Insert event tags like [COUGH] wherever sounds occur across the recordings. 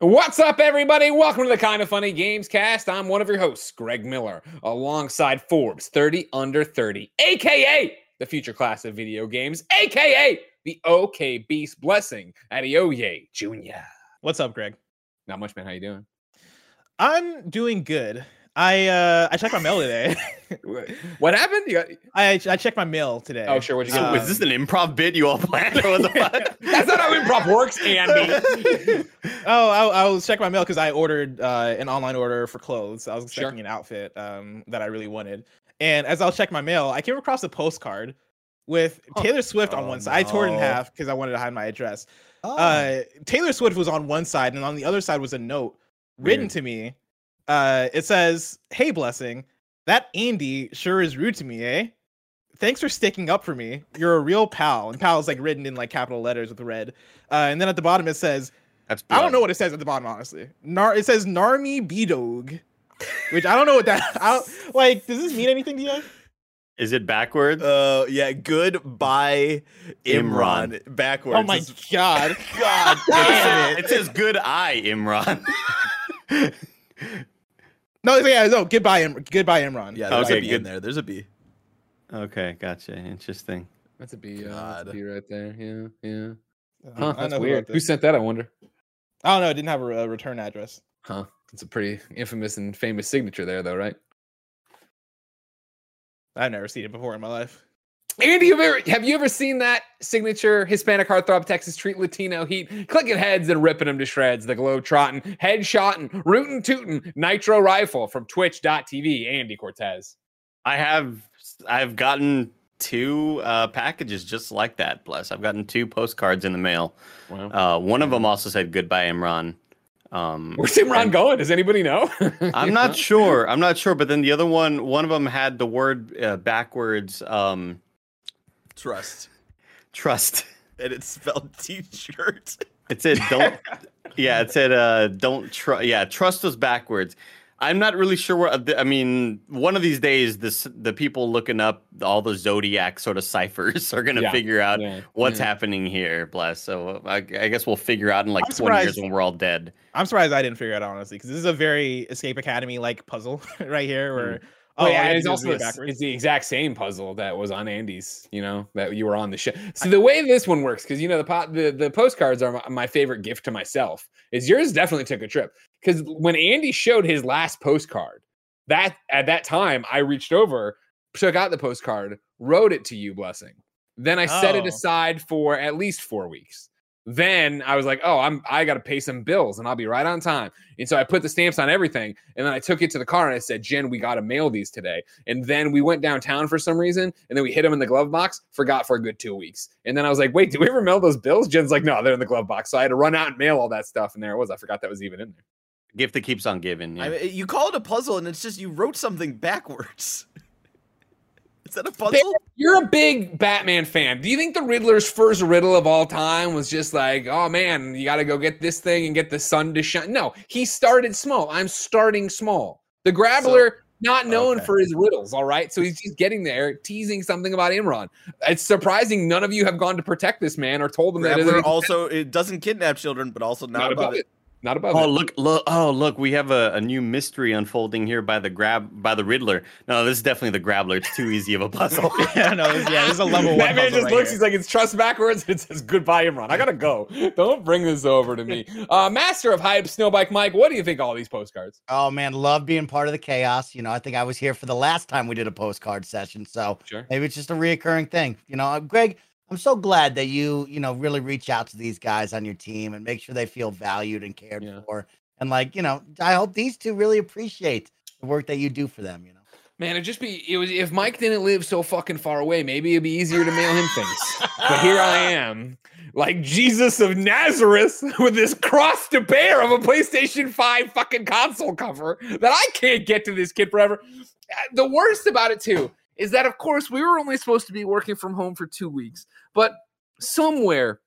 What's up, everybody? Welcome to the Kind of Funny Games Cast. I'm one of your hosts, Greg Miller, alongside Forbes 30 Under 30, aka the future class of video games, aka the OK Beast Blessing, Adeoye Jr. What's up, Greg? Not much, man. How you doing? I'm doing good. I uh I checked my mail today. [LAUGHS] what happened? You got... I I checked my mail today. Oh, sure. What'd you get? Um, is this an improv bit you all planned? Or [LAUGHS] what the fuck? That's not how improv works, Andy. [LAUGHS] oh, I, I was checking my mail because I ordered uh, an online order for clothes. I was Sure. expecting an outfit um, that I really wanted, and as I was checking my mail, I came across a postcard with Taylor Swift on Oh, one side. I tore it in half because I wanted to hide my address. Oh. Uh, Taylor Swift was on one side, and on the other side was a note written Weird. to me. Uh, it says, "Hey, blessing, that Andy sure is rude to me, eh? Thanks for sticking up for me. You're a real pal." And pal is like written in like capital letters with red. Uh, and then at the bottom it says, That's I don't know what it says at the bottom, honestly. Nar- it says Narmi Bidog, which I don't know what that. I don't, like, does this mean anything to you? Is it backwards? Uh, yeah. Goodbye, Imran. Imran. Backwards. Oh my It's- god! [LAUGHS] God damn it it. says good eye, Imran. [LAUGHS] No, yeah, no. Goodbye, Im- goodbye, Imran. Yeah, there's Okay, a B in good. there. There's a B. okay, gotcha. Interesting. That's a B. Uh, that's a God. B right there. Yeah, yeah. Uh, Huh, I that's know who weird. wrote Who sent that? I wonder. I don't know. It didn't have a, a return address. Huh. It's a pretty infamous and famous signature there, though, right? I've never seen it before in my life. Andy, have you ever, have you ever seen that signature Hispanic heartthrob Texas treat Latino heat, clicking heads and ripping them to shreds? The globe trotting, head shotting, rootin' tootin' nitro rifle from twitch.tv, Andy Cortez. I have I've gotten two uh, packages just like that. Bless. I've gotten two postcards in the mail. Wow. Uh, one of them also said goodbye, Imran. Um, Where's Imran and- going? Does anybody know? [LAUGHS] I'm not [LAUGHS] sure. I'm not sure. But then the other one, one of them had the word uh, backwards. Um, Trust. trust. And it's spelled [LAUGHS] T-shirt. It said don't. [LAUGHS] yeah, it said uh, don't trust. Yeah, trust us backwards. I'm not really sure what. I mean, one of these days, this the people looking up all the zodiac sort of ciphers [LAUGHS] are gonna Yeah, figure out yeah, what's yeah. happening here. Bless. So I, I guess we'll figure out in like I'm 20 years when we're all dead. I'm surprised I didn't figure it out honestly, because this is a very Escape Academy like puzzle right here. Where oh, Oh, yeah, it's to do is also the, it's the exact same puzzle that was on Andy's. You know that you were on the show. So the way this one works, because you know the pot, the the postcards are my, my favorite gift to myself. Is yours definitely took a trip because when Andy showed his last postcard, that at that time I reached over, took out the postcard, wrote it to you, blessing. Then I set it Oh. aside for at least four weeks. Then I was like, "Oh, I'm I got to pay some bills, and I'll be right on time." And so I put the stamps on everything, and then I took it to the car and I said, "Jen, we got to mail these today." And then we went downtown for some reason, and then we hid them in the glove box. Forgot for a good two weeks, and then I was like, "Wait, do we ever mail those bills?" Jen's like, "No, they're in the glove box." So I had to run out and mail all that stuff, and there it was. I forgot that was even in there. Gift that keeps on giving. Yeah. I mean, you call it a puzzle, and it's just you wrote something backwards. [LAUGHS] Is that a puzzle? You're a big Batman fan. Do you think the Riddler's first riddle of all time was just like, oh man, you got to go get this thing and get the sun to shine? No, he started small. I'm starting small. The Grabbler, not known okay. for his riddles, all right? So he's just getting there, teasing something about Imran. It's surprising none of you have gone to protect this man or told him that. Grappler it- also it doesn't kidnap children, but also not, not above it. Not above Oh it. look! Look! Oh look! We have a, a new mystery unfolding here by the grab by the Riddler. No, this is definitely the Grabbler. It's too easy of a puzzle. [LAUGHS] yeah, no, this- yeah, this is a level one. Batman puzzle just right looks. here. He's like, "It's trust backwards." It says, "Goodbye, Imran." I gotta go. Don't bring this over to me. Uh, Master of Hype, Snowbike Mike. What do you think of all these postcards? Oh man, love being part of the chaos. You know, I think I was here for the last time we did a postcard session, so Sure. maybe it's just a reoccurring thing. You know, Uh, Greg, I'm so glad that you, you know, really reach out to these guys on your team and make sure they feel valued and cared Yeah. for. And like, you know, I hope these two really appreciate the work that you do for them. You know, Man, it'd just be it was if Mike didn't live so fucking far away, maybe it'd be easier to mail him things. but here I [LAUGHS] am, like Jesus of Nazareth, [LAUGHS] with this cross to bear of a PlayStation 5 fucking console cover that I can't get to this kid forever. Uh, The worst about it too is that of course we were only supposed to be working from home for two weeks, but somewhere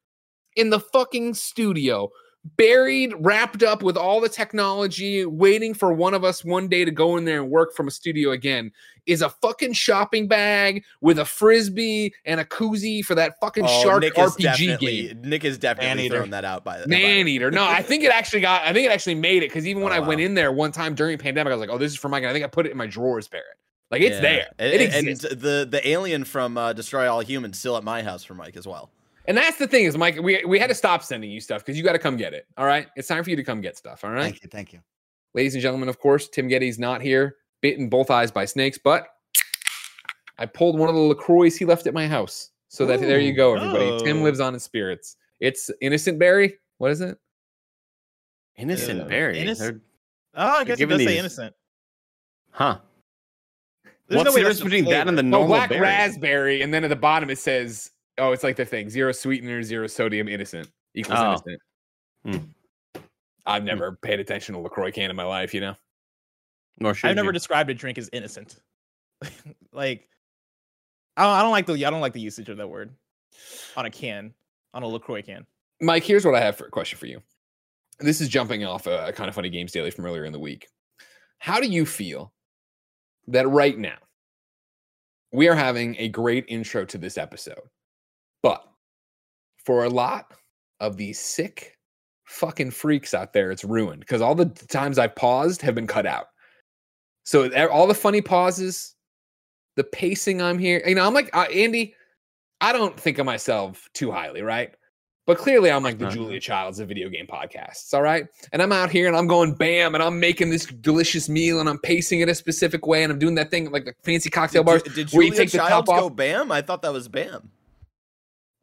in the fucking studio buried, wrapped up with all the technology, waiting for one of us one day to go in there and work from a studio again, is a fucking shopping bag with a frisbee and a koozie for that fucking Oh, shark Nick is RPG game. Nick is definitely Man-eater. throwing that out by by- Man eater. No, I think it actually got, I think it actually made it because even when Oh, I went in there one time during pandemic, I was like, oh, this is for my And I think I put it in my drawers, Barrett. Like it's Yeah. there. And, it and exists. the the alien from uh, Destroy All Humans still at my house for Mike as well. And that's the thing is, Mike, we, we had to stop sending you stuff because you got to come get it. All right. It's time for you to come get stuff. All right. Thank you, thank you. ladies and gentlemen, of course, Tim Gettys not here, bitten both eyes by snakes, but I pulled one of the LaCroix he left at my house. So that there you go, everybody. Tim Oh. lives on in spirits. It's innocent berry. What is it? Innocent Yeah. Berry. Innoc- They're- Oh, I guess it giving does say innocent. Huh. There's What's no the way difference that's between that and the normal black berry? raspberry, and then at the bottom it says, "Oh, it's like the thing: zero sweetener, zero sodium, innocent equals Oh. innocent." Hmm. I've never paid attention to Lacroix can in my life, you know. Nor should I've never you. described a drink as innocent. [LAUGHS] like, I don't, I don't like the I don't like the usage of that word on a can, on a Lacroix can. Mike, here's what I have for a question for you. This is jumping off a kind of funny games daily from earlier in the week. How do you feel that right now we are having a great intro to this episode, but for a lot of these sick fucking freaks out there, it's ruined because all the times I've paused have been cut out. So all the funny pauses, the pacing I'm here, you know, I'm like uh, Andy. I don't think of myself too highly, right? But clearly, I'm like the. Uh-huh. Julia Childs of video game podcasts. All right. And I'm out here and I'm going bam and I'm making this delicious meal and I'm pacing it a specific way and I'm doing that thing like the fancy cocktail bars. Did, did where you Julia take the top Childs off. go bam? I thought that was bam.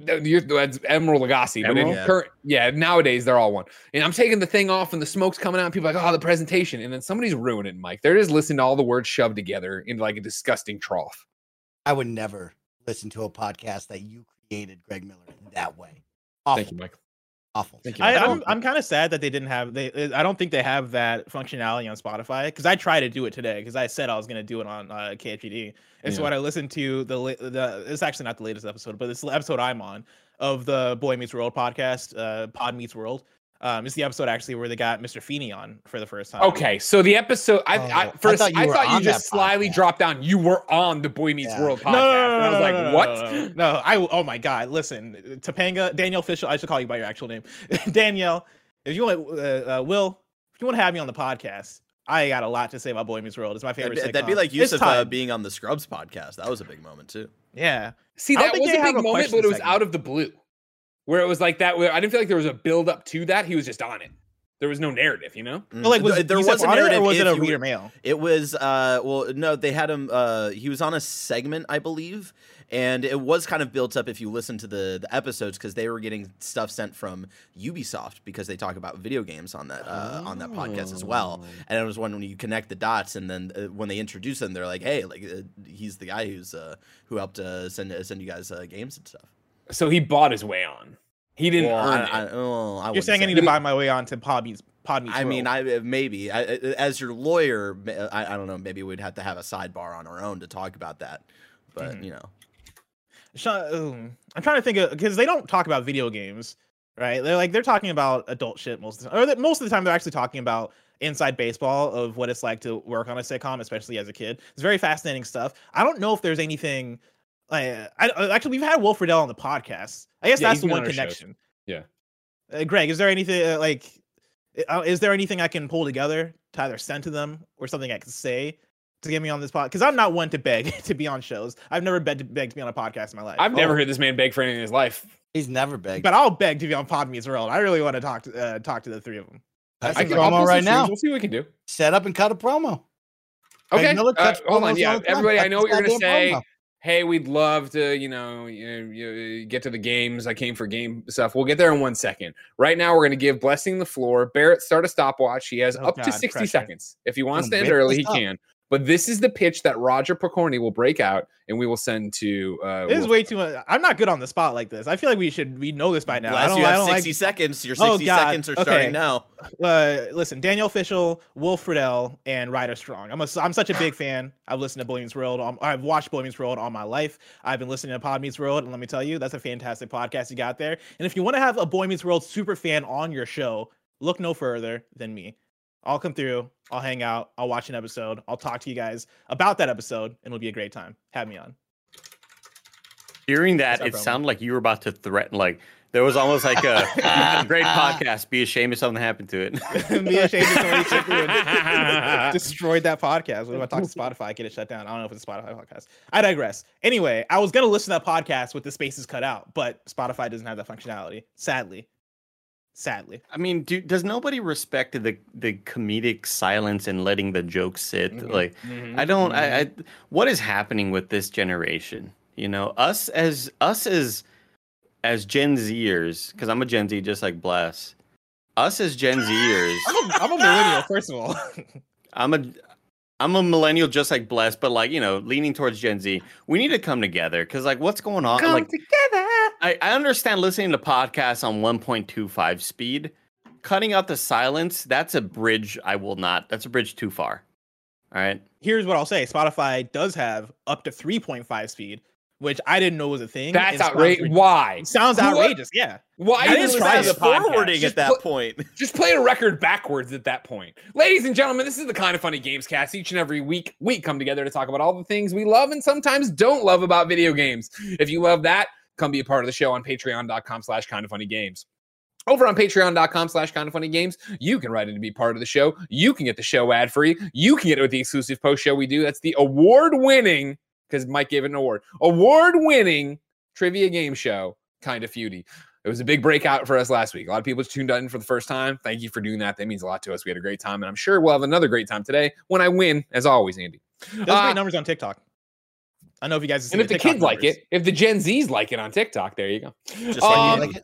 You're, that's Emeril Lagasse, but in Yeah. current, yeah, nowadays they're all one. And I'm taking the thing off, and the smoke's coming out, and people are like, oh, the presentation, and then somebody's ruining it, Mike. They're just listening to all the words shoved together into like a disgusting trough. I would never listen to a podcast that you created, Greg Miller, in that way. Awful. Thank you, Mike. Awful. Thank you. I, Mike. I'm I'm kind of sad that they didn't have they. I don't think they have that functionality on Spotify because I tried to do it today because I said I was gonna do it on uh, KFGD. And so when I listened to the la- the it's actually not the latest episode, but it's the episode I'm on of the Boy Meets World podcast, uh, Pod Meets World. Um, it's the episode actually where they got Mr. Feeney on for the first time. Okay, so the episode, I, Oh, I I first, thought you I thought you just slyly podcast. dropped down. You were on the Boy Meets Yeah. World podcast, No, no, no, and I was like, no, no, what? No, no, no. I oh my god! Listen, Topanga, Danielle Fishel. I should call you by your actual name, [LAUGHS] Danielle. If you want, uh, uh, Will, if you want to have me on the podcast, I got a lot to say about Boy Meets World. It's my favorite. That'd, that'd be like It's Yusuf uh, being on the Scrubs podcast. That was a big moment too. yeah. See, that was they a big a moment, but it was segment. out of the blue, where it was like that. Where I didn't feel like there was a build up to that. He was just on it. There was no narrative, you know. Mm. But like, was, there was a on narrative, or was it a you- reader mail? It was uh well no they had him uh he was on a segment I believe and it was kind of built up if you listen to the the episodes because they were getting stuff sent from Ubisoft because they talk about video games on that uh, on that podcast as well and it was when when you connect the dots and then uh, when they introduce them they're like hey like uh, he's the guy who's uh who helped uh, send send you guys uh, games and stuff. So he bought his way on. He didn't Well, earn I, it. I, oh, I You're wouldn't saying I need to buy my way on to Pod Meets Pod Meets I mean, I uh, maybe I, I- as your lawyer, I, I don't know. Maybe we'd have to have a sidebar on our own to talk about that. But Mhm. you know, I'm trying to think of because they don't talk about video games, right? They're like they're talking about adult shit most of the time, or that most of the time they're actually talking about inside baseball of what it's like to work on a sitcom, especially as a kid. It's very fascinating stuff. I don't know if there's anything. Like, I, I- actually we've had Wolf Riddell on the podcast. I guess Yeah, that's the been on one shows. connection. Yeah. Uh, Greg, is there anything uh, like? uh, Is there anything I can pull together to either send to them or something I can say to get me on this pod? Because I'm not one to beg [LAUGHS] to be on shows. I've never begged, begged to be on a podcast in my life. I've never Oh. heard this man beg for anything in his life. He's never begged. But I'll beg to be on Pod Meets World. I really want to talk to uh, talk to the three of them. Cut I can promo right strings. now. We'll see what we can do. Set up and cut a promo. Greg Okay. Miller uh, hold on. Yeah, all the time. everybody. I know what you're gonna say. promo. Hey, we'd love to, you know, you, uh, you uh, get to the games. I came for game stuff. We'll get there in one second. Right now, we're going to give Blessing the floor. Barrett, start a stopwatch. He has Oh, up to 60 pressure. seconds. If he wants to end early, he can. But this is the pitch that Roger Pokorny will break out, and we will send to. Uh, This is way too much. I'm not good on the spot like this. I feel like we should we know this by now. I Unless don't, you I have don't 60 like, seconds. Your Oh, 60 God. seconds are Okay. starting now. uh, listen, Danielle Fishel, Wolf Friedle, and Ryder Strong. I'm a, I'm such a big fan. I've listened to Boy Meets World. I've watched Boy Meets World all my life. I've been listening to Pod Meets World, and let me tell you, that's a fantastic podcast you got there. And if you want to have a Boy Meets World super fan on your show, look no further than me. I'll come through. I'll hang out. I'll watch an episode. I'll talk to you guys about that episode, and it'll be a great time. Have me on. Hearing that, it bro? sounded like you were about to threaten. Like there was almost like a "You had a great podcast. Be ashamed if something happened to it. [LAUGHS] be ashamed if somebody took through and [LAUGHS] destroyed that podcast. What if I talk to Spotify, get it shut down? I don't know if it's a Spotify podcast. I digress. Anyway, I was gonna listen to that podcast with the spaces cut out, but Spotify doesn't have that functionality. Sadly, sadly. I mean, do, does nobody respect the the comedic silence and letting the jokes sit? Mhm. Like, Mhm. I don't. I, I what is happening with this generation? You know, us as us as as Gen Zers, because I'm a Gen Z, just like Bless. Us as Gen [LAUGHS] Zers, I'm a, I'm a millennial, first of all. [LAUGHS] I'm a I'm a millennial, just like Bless, but like you know, leaning towards Gen Z. We need to come together because like, what's going on? like, together. I, I understand listening to podcasts on 1.25 speed. Cutting out the silence, that's a bridge I will not. That's a bridge too far. All right. Here's what I'll say: Spotify does have up to 3.5 speed, which I didn't know was a thing. That's outrageous. Why? It sounds What? outrageous. Yeah. Why That even is listen fast the forwarding Just at that put- point. [LAUGHS] Just play a record backwards at that point. Ladies and gentlemen, this is the kind of funny games cast. Each and every week, we come together to talk about all the things we love and sometimes don't love about video games. If you love that, come be a part of the show on patreon.com slash kind of funny games. Over on patreon.com slash kind of funny games, you can write in to be part of the show. You can get the show ad free. You can get it with the exclusive post show we do. That's the award winning, because Mike gave it an award, award winning trivia game show, Kind of Feudy. It was a big breakout for us last week. A lot of people tuned in for the first time. Thank you for doing that. That means a lot to us. We had a great time, and I'm sure we'll have another great time today when I win, as always, Andy. There's Uh, great numbers on TikTok. I don't know if you guys have seen and if the TikTok kids like it, if the Gen Zs like it on TikTok, there you go. Just Um, like You like it?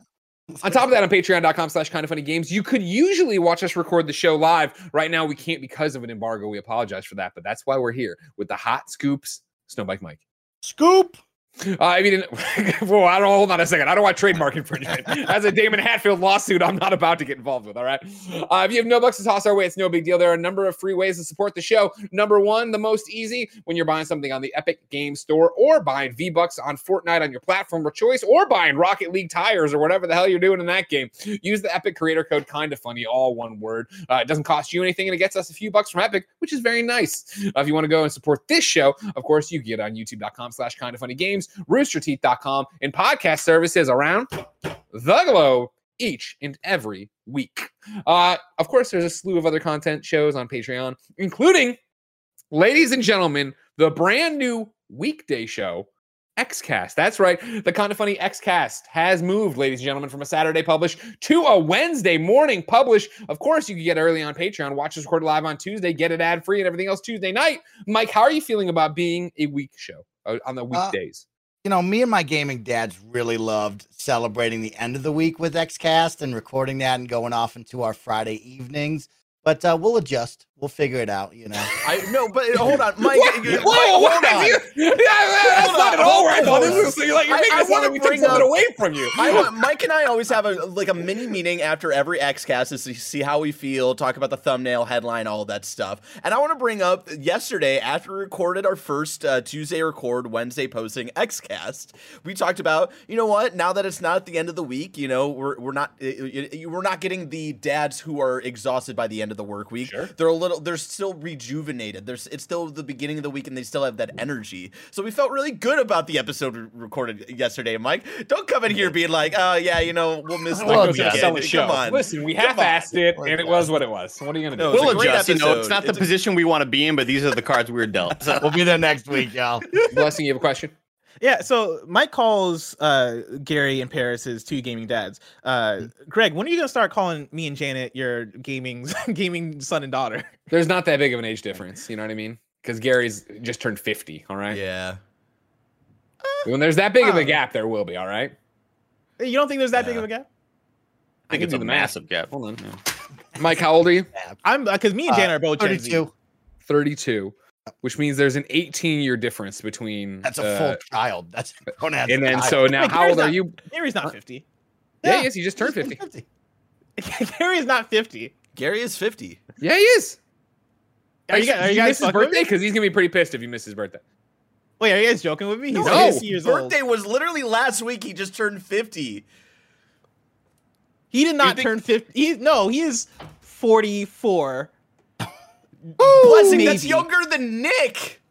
On top of that, on patreon.com slash kind of funny games, you could usually watch us record the show live. Right now, we can't because of an embargo. We apologize for that, but that's why we're here with the hot scoops, Snowbike Mike. Scoop. Uh, I mean, [LAUGHS] well, I don't hold on a second. I don't want trademark infringement. As a Daemon Hatfield lawsuit, I'm not about to get involved with. All right. Uh, if you have no bucks to toss our way, it's no big deal. There are a number of free ways to support the show. Number one, the most easy when you're buying something on the Epic Game Store or buying V Bucks on Fortnite on your platform of choice or buying Rocket League tires or whatever the hell you're doing in that game. Use the Epic creator code kind of funny, all one word. Uh, it doesn't cost you anything and it gets us a few bucks from Epic, which is very nice. Uh, if you want to go and support this show, of course, you get on youtube.com slash kind of funny games, roosterteeth.com, and podcast services around the globe each and every week. Uh, of course, there's a slew of other content shows on Patreon, including, ladies and gentlemen, the brand new weekday show. Xcast. That's right. The kind of funny Xcast has moved, ladies and gentlemen, from a Saturday publish to a Wednesday morning publish. Of course, you can get early on Patreon, watch us record live on Tuesday, get it ad free, and everything else Tuesday night. Mike, how are you feeling about being a week show uh, on the weekdays? You know, me and my gaming dads really loved celebrating the end of the week with XCast and recording that and going off into our Friday evenings. But uh, we'll adjust. We'll figure it out. You know. I no, but hold on, Mike. What? you- Whoa, Mike, what? hold on. You- yeah, that's Hold not on, at all where I thought on. this was. So you're like, you're I- making I it sound wanna like we bring something away from you. I want, Mike and I always have a like a mini meeting after every XCast to see, see how we feel, talk about the thumbnail, headline, all that stuff. And I want to bring up yesterday after we recorded our first uh, Tuesday record, Wednesday posting XCast, we talked about you know what? Now that it's not at the end of the week, you know we're we're not we're not getting the dads who are exhausted by the end of the work week. Sure. They're a little they're still rejuvenated. There's it's still the beginning of the week and they still have that energy. So we felt really good about the episode we recorded yesterday. Mike, don't come in here being like, oh yeah, you know we'll miss the Well, weekend." to show. Come on. Listen, we Come on. half-assed it, and it was what it was. What are you gonna do? No, it's We'll great adjust. You know, it's episode. not the It's a- position we want to be in, but these are the cards we were dealt. So. [LAUGHS] We'll be there next week, y'all. Blessing, you have a question? Yeah, so Mike calls uh, Gary and Parris his two gaming dads. Uh, Greg, when are you gonna start calling me and Janet your gaming [LAUGHS] gaming son and daughter? There's not that big of an age [LAUGHS] difference. You know what I mean? Because Gary's just turned 50. All right. Yeah. When there's that big of a Um, gap, there will be. All right. You don't think there's that big of a gap? I think can it's a the math. massive gap. Hold on. Mike, how old are you? I'm because me and Uh, Janet are both Gen Z. 32. 32. Which means there's an 18 year difference between. That's a uh, full child. That's a [LAUGHS] grown ass And then child. so now, Wait, how Gary's old are you? Gary's not 50. Yeah, Yeah, yes, he just turned He's 50. [LAUGHS] Gary is not 50. Gary is 50. Yeah, he is. Are you, guys- are Did you guys his birthday? Because he's gonna be pretty pissed if you miss his birthday. Wait, are you guys joking with me? He's No. 50 years old. Birthday was literally last week. He just turned 50. He did not think- turn 50. He, no, he is 44. Blessing, that's younger than Nick.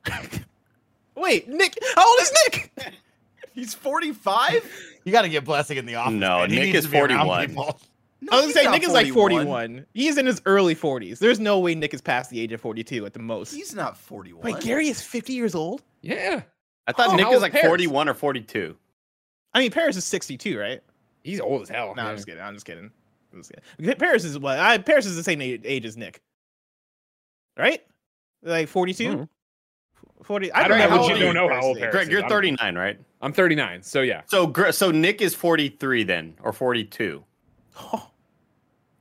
Wait, Nick, how old is Nick? [LAUGHS] He's 45? You got to get blessing in the office. No, man. Nick is to be around 41. No, I was gonna say not Nick is like 41. He's in his early 40s. There's no way Nick is past the age of 42 at the most. He's not 41. Wait, Gary is 50 years old? Yeah, I thought Oh, Nick how was like Parris? 41 or 42. I mean, Parris is 62, right? he's old as hell. No, yeah. I'm just kidding. I'm just kidding. I'm just kidding. Parris is what? I, Parris is the same age, age as Nick, right? Like 42, Hmm. 40. I don't forgot know, how but you old don't know how old Parris Greg, is. you're 39, right? I'm 39, so yeah. So so Nick is 43 then, or 42. Oh.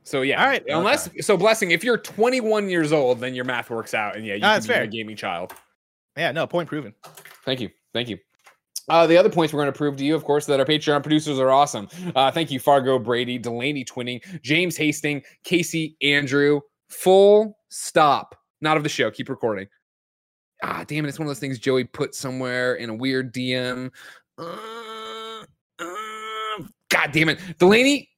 So yeah. All right. Unless so, blessing. If you're 21 years old, then your math works out, and yeah, you can that's be fair. a gaming child. Yeah, no point proven. Thank you. Thank you. Uh, the other points we're going to prove to you, of course, that our Patreon producers are awesome. Uh, thank you, Fargo Brady, Delaney Twinning, James Hasting, Casey Andrew. Full stop. Not of the show. Keep recording. Ah, damn it. It's one of those things Joey put somewhere in a weird DM. Uh, uh, God damn it. Delaney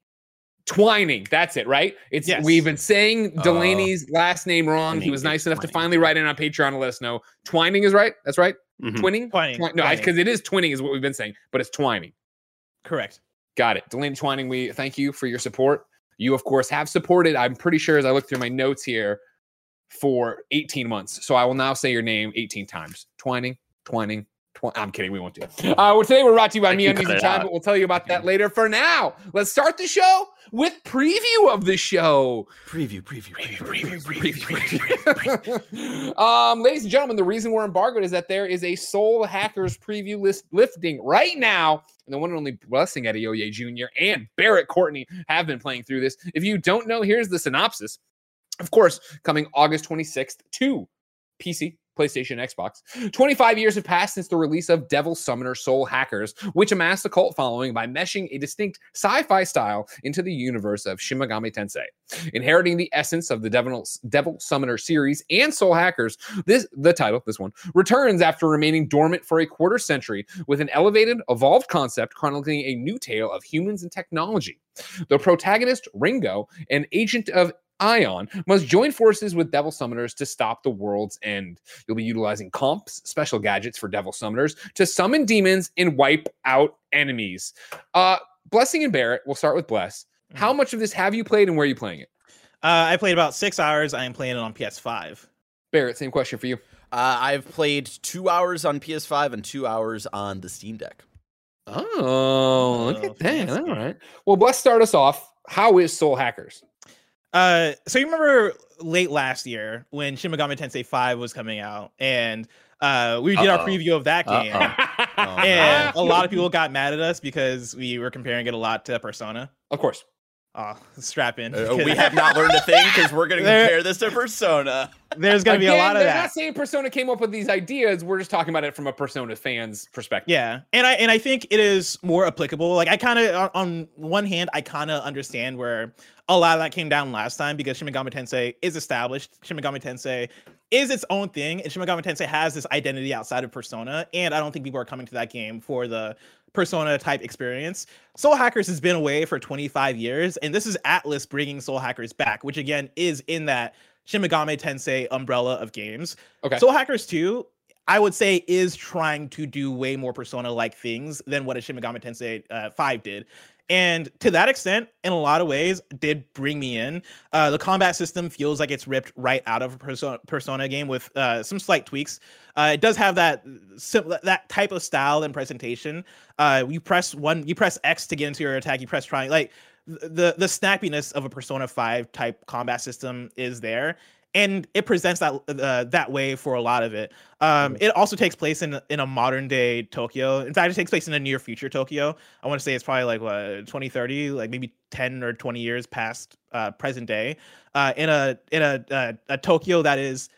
Twining. That's it, right? It's Yes. we've been saying Uh, Delaney's last name wrong. He was nice enough to finally write in on Patreon to let us know. Twining is right. That's right. Mhm. Twinning? Twining, Twi- no, twining. because it is twinning, is what we've been saying, but it's twining. Correct. Got it. Delaney Twining, we thank you for your support. You, of course, have supported, I'm pretty sure as I look through my notes here, for 18 months. So I will now say your name 18 times. Twining, Twining, Twi- I'm kidding. We won't do it. [LAUGHS] Uh, well, today we're brought to you by Me can on cut Easy it Time, but we'll tell you about that later. For now, let's start the show with preview of the show. Preview, preview, preview. Preview, preview, preview. [LAUGHS] Um, ladies and gentlemen, the reason we're embargoed is that there is a Soul Hackers preview list lifting right now. And the one and only Blessing Adeoye Jr. and Barrett Courtney have been playing through this. If you don't know, here's the synopsis. Of course, coming August 26th to PC, PlayStation, Xbox. 25 years have passed since the release of Devil Summoner Soul Hackers, which amassed a cult following by meshing a distinct sci-fi style into the universe of Shin Megami Tensei. Inheriting the essence of the Devil, Devil Summoner series and Soul Hackers, this the title, this one, returns after remaining dormant for a quarter century with an elevated, evolved concept chronicling a new tale of humans and technology. The protagonist, Ringo, an agent of Aion, must join forces with Devil Summoners to stop the world's end. You'll be utilizing comps, special gadgets for Devil Summoners to summon demons and wipe out enemies. Uh, Blessing and Barrett, we'll start with Bless. How much of this have you played and where are you playing it? Uh, I played about six hours. I am playing it on PS5. Barrett, same question for you. Uh, I've played two hours on PS5 and two hours on the Steam Deck. Oh, look Oh, at that. All right. Well, let's start us off. How is Soul Hackers? Uh, so you remember late last year when Shin Megami Tensei 5 was coming out, and uh, we did our Uh-oh. preview of that game, Uh-oh. and [LAUGHS] a lot of people got mad at us because we were comparing it a lot to Persona. Of course. Oh, strap in. Uh, [LAUGHS] we have not learned a thing because we're going to compare this to Persona. There's gonna be a lot of they're that. not saying Persona came up with these ideas. We're just talking about it from a Persona fan's perspective. Yeah, and I and I think it is more applicable. Like I kind of on one hand, I kind of understand where a lot of that came down last time because Shin Megami Tensei is established. Shin Megami Tensei is its own thing, and Shin Megami Tensei has this identity outside of Persona. And I don't think people are coming to that game for the Persona type experience. Soul Hackers has been away for 25 years, and this is Atlus bringing Soul Hackers back, which again is in that Shin Megami Tensei umbrella of games. Okay. Soul Hackers 2, I would say, is trying to do way more Persona like things than what a Shin Megami Tensei uh, 5 did. And to that extent, in a lot of ways, did bring me in. Uh, the combat system feels like it's ripped right out of a Persona, Persona game with uh, some slight tweaks. Uh, it does have that that type of style and presentation. Uh, you press one, you press X to get into your attack. You press triangle. Like the the snappiness of a Persona Five type combat system is there, and it presents that uh, that way for a lot of it. Um, it also takes place in in a modern day Tokyo. In fact, it takes place in a near future Tokyo. I want to say it's probably like what 2030, like maybe 10 or 20 years past uh, present day. Uh, in a in a, a a Tokyo that is,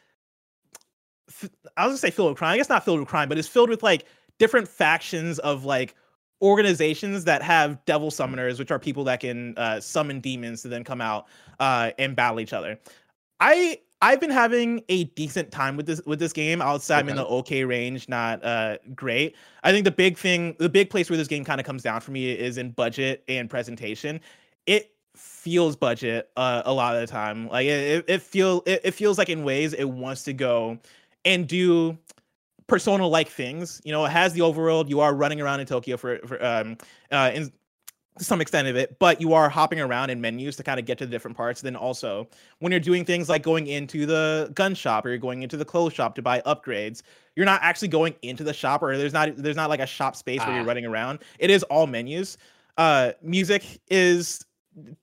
I was gonna say filled with crime. I guess not filled with crime, but it's filled with like different factions of like organizations that have devil summoners, which are people that can uh, summon demons to then come out uh, and battle each other. I I've been having a decent time with this with this game. Outside, I'm in the okay range, not uh great. I think the big thing, the big place where this game kind of comes down for me is in budget and presentation. It feels budget uh, a lot of the time. Like it, it feel it, it feels like in ways it wants to go and do persona like things. You know, it has the overworld. You are running around in Tokyo for, for um uh in to some extent of it, but you are hopping around in menus to kind of get to the different parts. Then also when you're doing things like going into the gun shop or you're going into the clothes shop to buy upgrades, you're not actually going into the shop or there's not there's not like a shop space where you're Ah. running around. It is all menus. Uh music is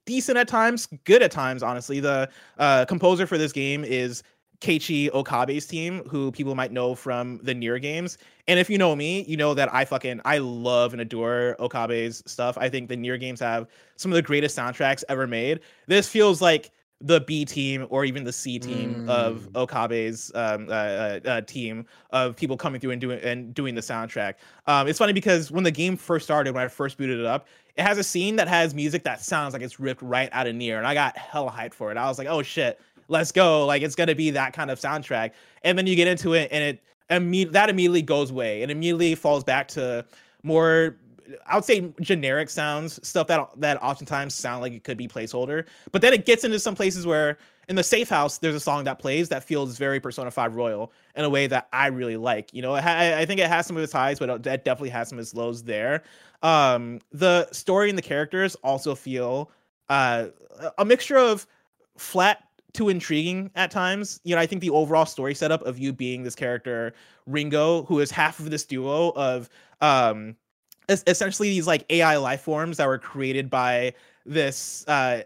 decent at times, good at times, honestly. The uh composer for this game is Keiichi Okabe's team, who people might know from the Nier games. And if you know me, you know that I fucking I love and adore Okabe's stuff. I think the Nier games have some of the greatest soundtracks ever made. This feels like the B team or even the C team of Okabe's um, uh, uh, uh, team of people coming through and doing and doing the soundtrack. Um, it's funny because when the game first started, when I first booted it up, it has a scene that has music that sounds like it's ripped right out of Nier, and I got hella hyped for it. I was like, oh shit, let's go! Like it's gonna be that kind of soundtrack. And then you get into it, and it imme- that immediately goes away, and immediately falls back to more I would say generic sounds, stuff that that oftentimes sound like it could be placeholder. But then it gets into some places where in the safe house, there's a song that plays that feels very Persona 5 Royal in a way that I really like. You know, I think it has some of its highs, but it definitely has some of its lows there. Um, the story and the characters also feel uh, a mixture of flat to intriguing at times. You know, I think the overall story setup of you being this character Ringo, who is half of this duo of um es- essentially these like AI life forms that were created by this uh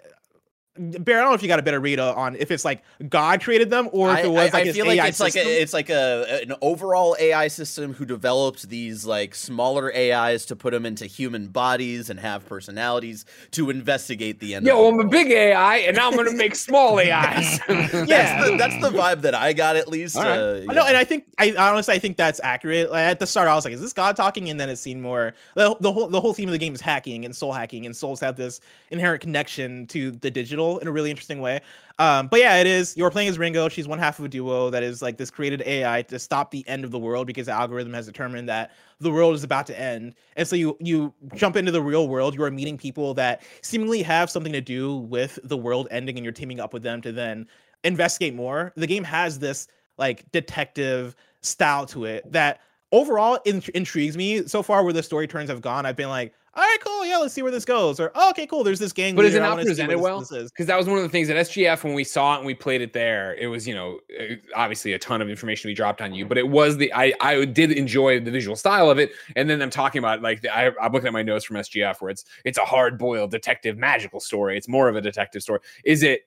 Bear, I don't know if you got a better read on if it's like God created them or if it was I- like I his feel like AI it's like a, it's like a an overall AI system who developed these like smaller AIs to put them into human bodies and have personalities to investigate the end. Yo, of I'm a big AI, and now I'm gonna make small [LAUGHS] AIs. [LAUGHS] yeah. That's the, that's the vibe that I got at least. All right. Uh, I know, yeah. and I think I honestly I think that's accurate. Like, at the start, I was like, "Is this God talking?" And then it seemed more the, the whole the whole theme of the game is hacking and soul hacking, and souls have this inherent connection to the digital in a really interesting way. Um, but yeah, it is. You're playing as Ringo. She's one half of a duo that is like this created AI to stop the end of the world because the algorithm has determined that the world is about to end. And so you you jump into the real world. You are meeting people that seemingly have something to do with the world ending, and you're teaming up with them to then investigate more. The game has this like detective style to it that overall in- intrigues me. So far, where the story turns have gone, I've been like, all right, cool, yeah, let's see where this goes. Or oh, okay, cool, there's this gang. But is it leader, not wanna see what presented well? Because that was one of the things at SGF when we saw it and we played it there. It was, you know, uh, obviously a ton of information we dropped on you, but it was the I I did enjoy the visual style of it. And then I'm talking about like the, I I'm looking at my notes from SGF where it's it's a hard boiled detective magical story. It's more of a detective story. Is it?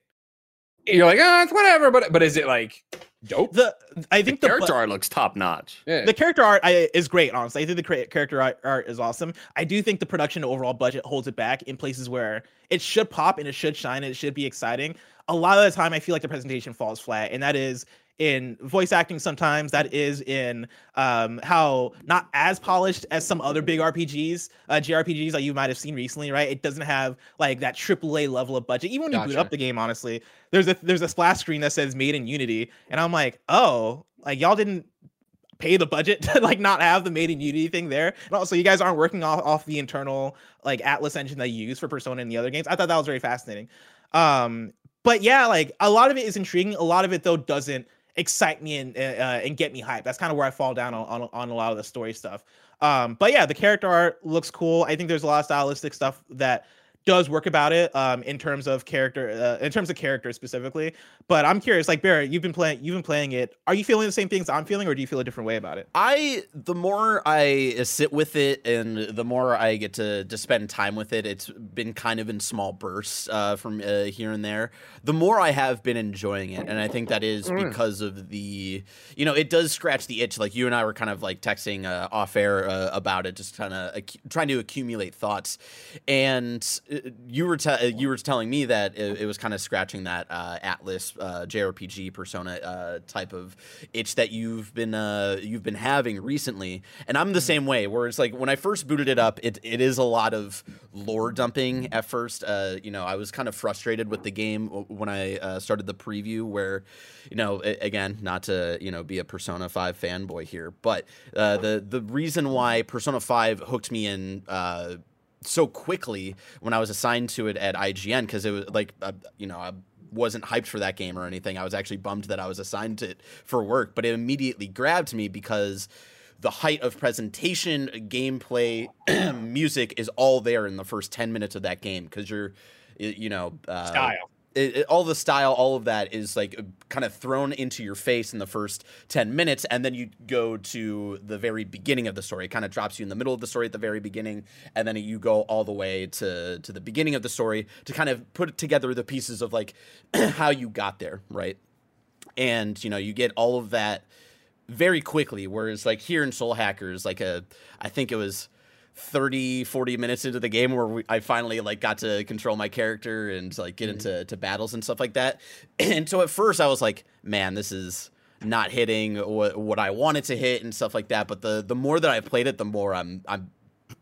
You're like, ah, it's whatever, but but is it like dope? The I think the the, character art looks top notch. Yeah. the character art I, is great. Honestly, I think the cra- character art, art is awesome. I do think the production overall budget holds it back in places where it should pop and it should shine and it should be exciting. A lot of the time, I feel like the presentation falls flat, and that is in voice acting. Sometimes that is in um, how not as polished as some other big RPGs, uh, JRPGs that you might have seen recently. Right? It doesn't have like that AAA level of budget. Even when you boot up the game, honestly, there's a there's a splash screen that says "Made in Unity," and I'm like, oh, like y'all didn't pay the budget [LAUGHS] to like not have the made in unity thing there and also you guys aren't working off, off the internal like atlus engine that you use for persona and the other games i thought that was very fascinating um but yeah like a lot of it is intriguing a lot of it though doesn't excite me and uh, and get me hyped. That's kind of where i fall down on, on on a lot of the story stuff. Um but yeah the character art looks cool. I think there's a lot of stylistic stuff that does work about it um in terms of character uh, in terms of character specifically but i'm curious like barrett you've been playing you've been playing it are you feeling the same things i'm feeling or do you feel a different way about it I the more I uh, sit with it and the more I get to to spend time with it, it's been kind of in small bursts uh, from uh, here and there. The more I have been enjoying it, and I think that is because of the you know it does scratch the itch. Like you and I were kind of like texting uh, off air uh, about it, just kind of ac- trying to accumulate thoughts, and you were te- you were telling me that it, it was kind of scratching that uh, Atlus uh, JRPG Persona uh, type of itch that you've been uh, you've been having recently, and I'm the Mm-hmm. same way. Where it's like when I first booted it up, it, it is a lot of lore dumping at first. Uh, you know, I was kind of frustrated with the game when I uh, started the preview, where you know, again, not to you know be a Persona Five fanboy here, but uh, the the reason why Persona Five hooked me in. So quickly when I was assigned to it at IGN because it was like uh, you know I wasn't hyped for that game or anything. I was actually bummed that I was assigned to it for work, but it immediately grabbed me because the height of presentation, gameplay, [CLEARS THROAT] music is all there in the first 10 minutes of that game because you're you know uh, Style. It, it- all the style, all of that is like kind of thrown into your face in the first 10 minutes. And then you go to the very beginning of the story. It kind of drops you in the middle of the story at the very beginning. And then you go all the way to, to the beginning of the story to kind of put together the pieces of like [CLEARS THROAT] how you got there, right? And, you know, you get all of that very quickly. Whereas like here in Soul Hackers, like a, I think it was 30 40 minutes into the game where we, i finally like got to control my character and like get into mm-hmm. to battles and stuff like that. [CLEARS THROAT] And so at first i was like man this is not hitting what, what i wanted to hit and stuff like that. But the the more that i played it the more i'm i'm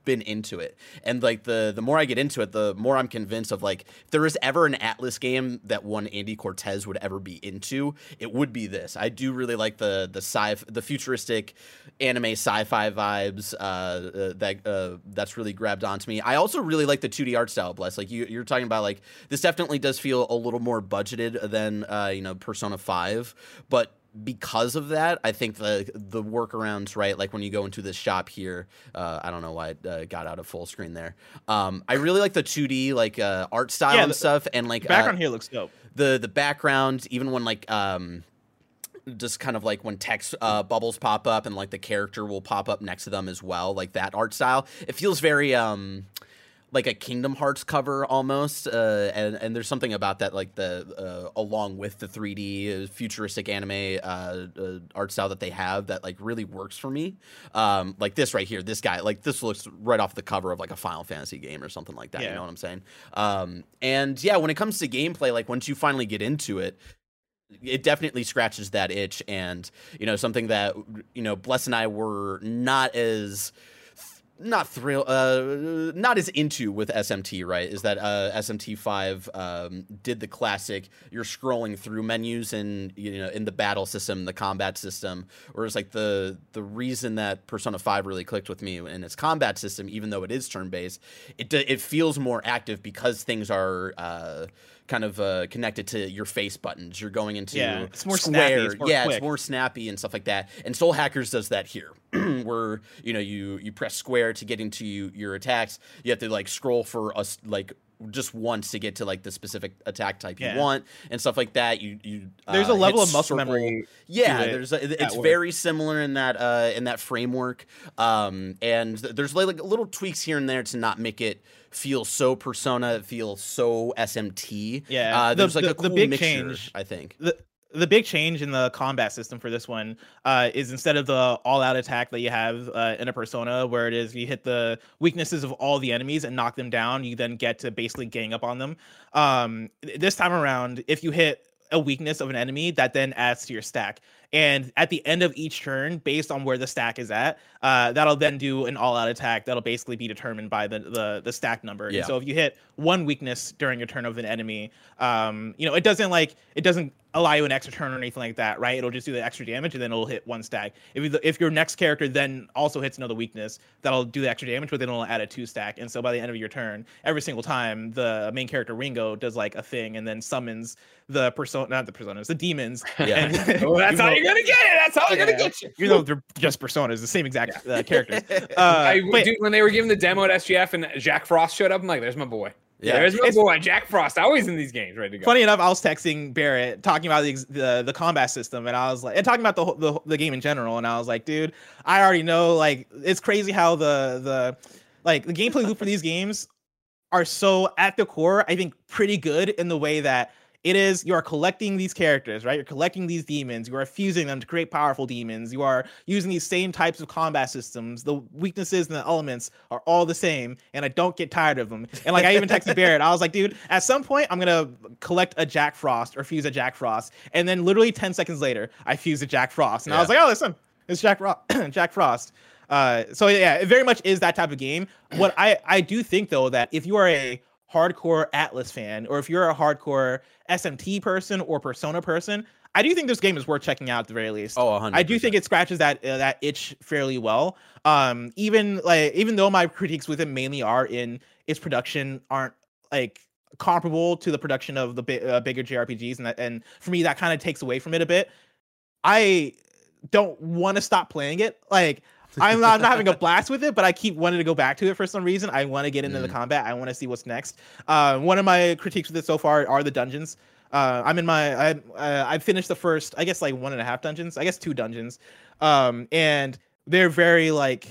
been into it. And like the the more i get into it the more i'm convinced of like if there is ever an atlus game that one andy cortez would ever be into it would be this. I do really like the the sci the futuristic anime sci-fi vibes uh, uh that uh that's really grabbed onto me. I also really like the 2d art style bless. Like you, you're talking about like this definitely does feel a little more budgeted than uh you know persona 5 but because of that, I think the the workarounds, right? Like when you go into this shop here, uh, I don't know why it uh, got out of full screen there. Um, I really like the 2D like uh, art style Yeah, and the- stuff, and like The background uh, here looks dope. the the background, even when like um, just kind of like when text uh, bubbles pop up and like the character will pop up next to them as well, like that art style. It feels very um like a Kingdom Hearts cover almost, uh, and and there's something about that like the uh, along with the 3D uh, futuristic anime uh, uh, art style that they have that like really works for me. Um, like this right here, this guy, like this looks right off the cover of like a Final Fantasy game or something like that. You know what I'm saying? Um, and yeah, when it comes to gameplay, like once you finally get into it, it definitely scratches that itch and you know something that you know bless and i were not as not thrill uh not as into with smt right? Is that uh smt5 um did the classic you're scrolling through menus and you know in the battle system the combat system whereas like the the reason that persona 5 really clicked with me in its combat system even though it is turn based it it feels more active because things are uh kind of uh, connected to your face buttons. You're going into Yeah, it's more square. snappy, it's more yeah, quick. it's more snappy and stuff like that. And Soul Hackers does that here, [CLEARS THROAT] where you know you you press square to get into you, your attacks. You have to like scroll for us like just once to get to like the specific attack type Yeah. you want and stuff like that. You you There's uh, a level of muscle circle- memory. yeah, it there's a, it's work. very similar in that uh, in that framework, um, and th- there's like, like little tweaks here and there to not make it feel so persona, it feels so SMT. Yeah, uh, the- there's like the- a the cool big mixture, change- I think. the the big change in the combat system for this one uh, is instead of the all out attack that you have uh, in a persona where it is you hit the weaknesses of all the enemies and knock them down you then get to basically gang up on them um, this time around if you hit a weakness of an enemy that then adds to your stack and at the end of each turn based on where the stack is at uh, that'll then do an all out attack that'll basically be determined by the the, the stack number Yeah. and so if you hit one weakness during your turn of an enemy um, you know it doesn't like it doesn't allow you an extra turn or anything like that right it'll just do the extra damage and then it'll hit one stack if you, if your next character then also hits another weakness that'll do the extra damage but then it'll add a two stack and so by the end of your turn every single time the main character ringo does like a thing and then summons the persona not the personas the demons [LAUGHS] Yeah. and [LAUGHS] Oh, that's even how though- you're gonna get it. That's how they're Yeah. gonna get you. You know they're just personas the same exact uh, characters [LAUGHS] uh, I, but- dude, when they were giving the demo at SGF and Jack Frost showed up, I'm like, "There's my boy. Yeah. there's my It's- boy, Jack Frost. Always in these games, ready to go." Funny enough, I was texting Barrett talking about the, the the combat system, and I was like, and talking about the, whole- the the game in general, and I was like, dude, I already know. Like, it's crazy how the the like the gameplay loop for these games are so at the core. I think pretty good in the way that It is you are collecting these characters, right? You're collecting these demons. You are fusing them to create powerful demons. You are using these same types of combat systems. The weaknesses and the elements are all the same, and I don't get tired of them. And like I even texted [LAUGHS] Barrett, I was like, dude, at some point I'm gonna collect a Jack Frost or fuse a Jack Frost, and then literally 10 seconds later, I fuse a Jack Frost, and I was like, oh, listen, it's Jack Frost. [CLEARS THROAT] Jack Frost. Uh, so yeah, it very much is that type of game. What I I do think though that if you are a hardcore Atlus fan, or if you're a hardcore SMT person or Persona person, I do think this game is worth checking out at the very least. Oh, 100 I do think it scratches that uh, that itch fairly well. Um, even like even though my critiques with it mainly are in its production aren't like comparable to the production of the bi- uh, bigger JRPGs, and that, and for me that kind of takes away from it a bit. I don't want to stop playing it. Like I'm not, I'm not having a [LAUGHS] blast with it, but I keep wanting to go back to it for some reason. I want to get into the Mm. combat. I want to see what's next. Uh, one of my critiques with it so far are the dungeons. Uh, I'm in my I uh, I finished the first I guess like one and a half dungeons. I guess two dungeons, um, and they're very like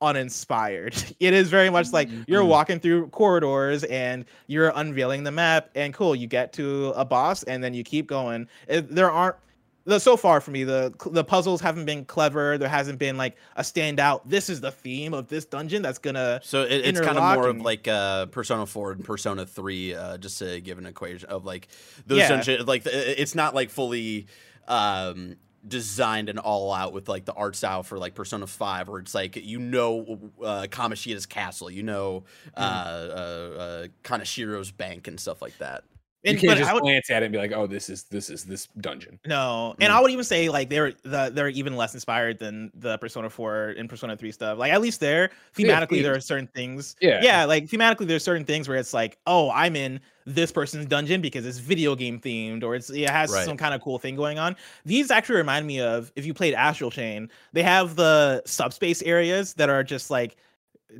uninspired. [LAUGHS] It is very much like you're Mm. walking through corridors and you're unveiling the map, and cool, you get to a boss, and then you keep going. There aren't the so far for me the the puzzles haven't been clever. There hasn't been like a standout. This is the theme of this dungeon that's gonna So it, it's kind of more of like uh, Persona 4 and Persona 3, uh, just to give an equation of like those Yeah. dungeon, like it's not like fully um, designed and all out with like the art style for like Persona 5, where it's like you know uh, Kamoshida's castle, you know uh, Mm-hmm. uh, uh, Kaneshiro's bank and stuff like that. You and- can't but just I would- glance at it and be like, "Oh, this is this is this dungeon." No, and Mm. I would even say like they're the they're even less inspired than the Persona 4 and Persona 3 stuff. Like at least there, Yeah, thematically, there are certain things. Yeah. Yeah, like thematically, there's certain things where it's like, oh, I'm in this person's dungeon because it's video game themed or it's it has Right. some kind of cool thing going on. These actually remind me of if you played Astral Chain, they have the subspace areas that are just like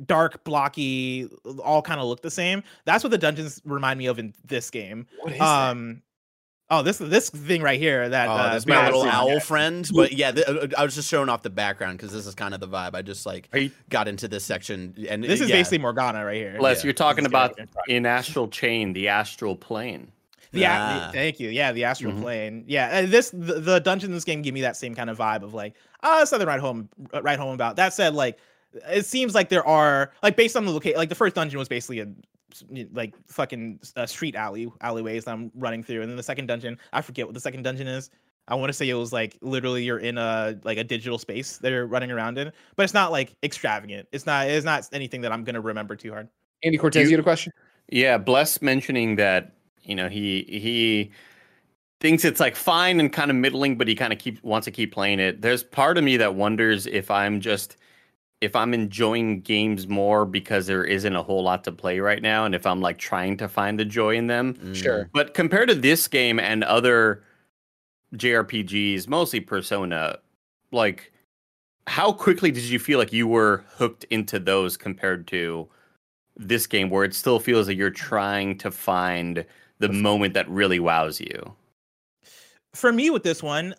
dark, blocky, all kind of look the same. That's what the dungeons remind me of in this game. What is Um Oh, this this thing right here that Oh, uh, that's my little on. owl friend. But yeah, th- uh, I was just showing off the background because this is kind of the vibe. I just like Are you- got into this section, and This is yeah. basically Morgana right here. Les, Yeah, you're talking about in Astral Chain, the astral plane. The, a- Ah. the- thank you. Yeah, the astral Mhm. plane. Yeah, uh, this the, the dungeon in this game give me that same kind of vibe of like, oh, it's nothing right home right home about. That said, like, it seems like there are like based on the location. Like the first dungeon was basically a like fucking uh, street alley alleyways that I'm running through, and then the second dungeon, I forget what the second dungeon is. I want to say it was like literally you're in a like a digital space that you're running around in, but it's not like extravagant. It's not. It's not anything that I'm gonna remember too hard. Andy Cortez, You- you, got a question? Yeah, Bless mentioning that you know he he thinks it's like fine and kind of middling, but he kind of keep wants to keep playing it. There's part of me that wonders if I'm just if I'm enjoying games more because there isn't a whole lot to play right now, and if I'm like trying to find the joy in them. Mm. Sure. But compared to this game and other JRPGs, mostly Persona, like how quickly did you feel like you were hooked into those compared to this game where it still feels like you're trying to find the moment that really wows you? for me with this one,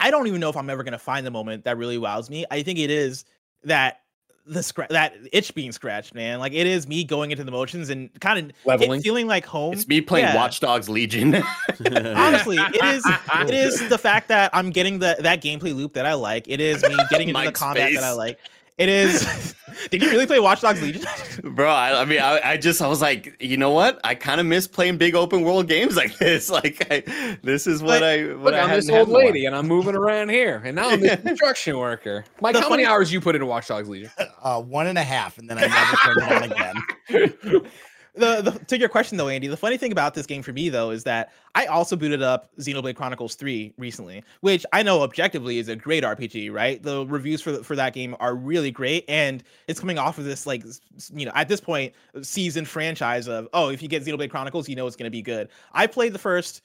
I don't even know if I'm ever gonna find the moment that really wows me. I think it is that the scratch that itch being scratched, man. Like it is me going into the motions and kind of Leveling. feeling like home. It's me playing Yeah. Watch Dogs Legion. [LAUGHS] Honestly, it is it is the fact that I'm getting the that gameplay loop that I like. It is me getting into the [LAUGHS] Mike's combat that I like. It is. [LAUGHS] Did you really play Watch Dogs Legion? Bro, I, I mean, I, I just, I was like, you know what? I kind of miss playing big open world games like this. [LAUGHS] Like, I, this is what But- I, Look, what I I'm this old in a lady, and I'm moving around here, and now I'm this [LAUGHS] construction worker. Mike, The how many hours you put into Watch Dogs Legion? Uh, one and a half, and then I never turned it on again. The, the to your question though, Andy, the funny thing about this game for me though is that I also booted up Xenoblade Chronicles 3 recently, which I know objectively is a great RPG, right? The reviews for for that game are really great, and it's coming off of this like you know at this point seasoned franchise of oh if you get Xenoblade Chronicles you know it's gonna be good. I played the first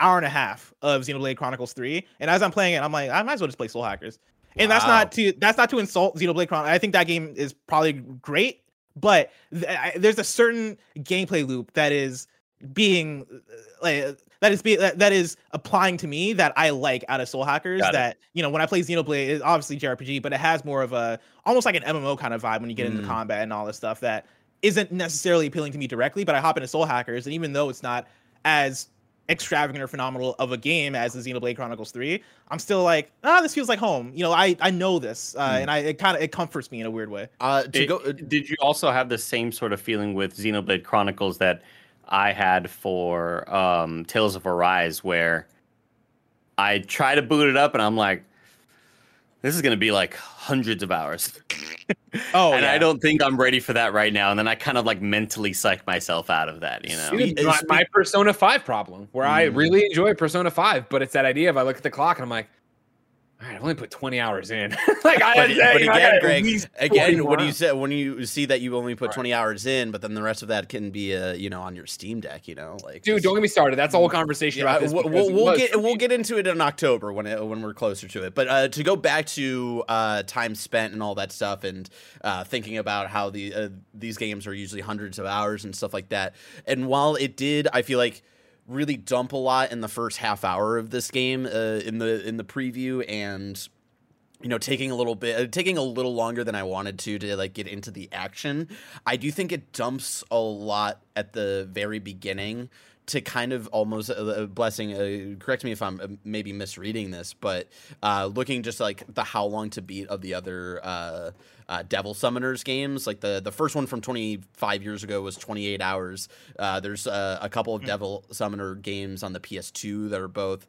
hour and a half of Xenoblade Chronicles 3, and as I'm playing it, I'm like I might as well just play Soul Hackers. And that's not to that's not to insult Xenoblade Chronicles. I think that game is probably great, but th- I, there's a certain gameplay loop that is being uh, like that is being that, that is applying to me that I like out of Soul Hackers. Got it. that you know when I play Xenoblade, it's obviously JRPG, but it has more of a almost like an MMO kind of vibe when you get into Mm. combat and all this stuff that isn't necessarily appealing to me directly. But I hop into Soul Hackers, and even though it's not as extravagant or phenomenal of a game as the Xenoblade Chronicles 3, I'm still like, ah, this feels like home. You know, I I know this, uh, Mm. and I it kind of it comforts me in a weird way. Uh, to It- go, uh, did you also have the same sort of feeling with Xenoblade Chronicles that I had for um, Tales of Arise, where I try to boot it up and I'm like, this is going to be like hundreds of hours. [LAUGHS] Oh, and yeah. I don't think I'm ready for that right now. And then I kind of like mentally psych myself out of that, you know? It's my, my Persona 5 problem, where I Mm. really enjoy Persona 5, but it's that idea of I look at the clock and I'm like, all right, I've only put 20 hours in. [LAUGHS] like, I, but, I, but you know, I again, Greg, again, more when you say when you see that you only put Right. 20 hours in, but then the rest of that can be, uh, you know, on your Steam Deck, you know, like Dude, it's- don't get me started. That's a whole conversation Yeah, about this. we'll, we'll, we'll get we'll get into it in October when it, when we're closer to it. But uh, to go back to uh, time spent and all that stuff, and uh, thinking about how the uh, these games are usually hundreds of hours and stuff like that. And while it did, I feel like really dump a lot in the first half hour of this game uh, in the in the preview and you know taking a little bit uh, taking a little longer than i wanted to to like get into the action. I do think it dumps a lot at the very beginning to kind of almost a blessing uh, correct me if i'm uh, maybe misreading this but uh looking just like the how long to beat of the other uh uh, Devil Summoners games, like the the first one from 25 years ago was 28 hours. Uh, there's uh, a couple of Devil Summoner games on the PS2 that are both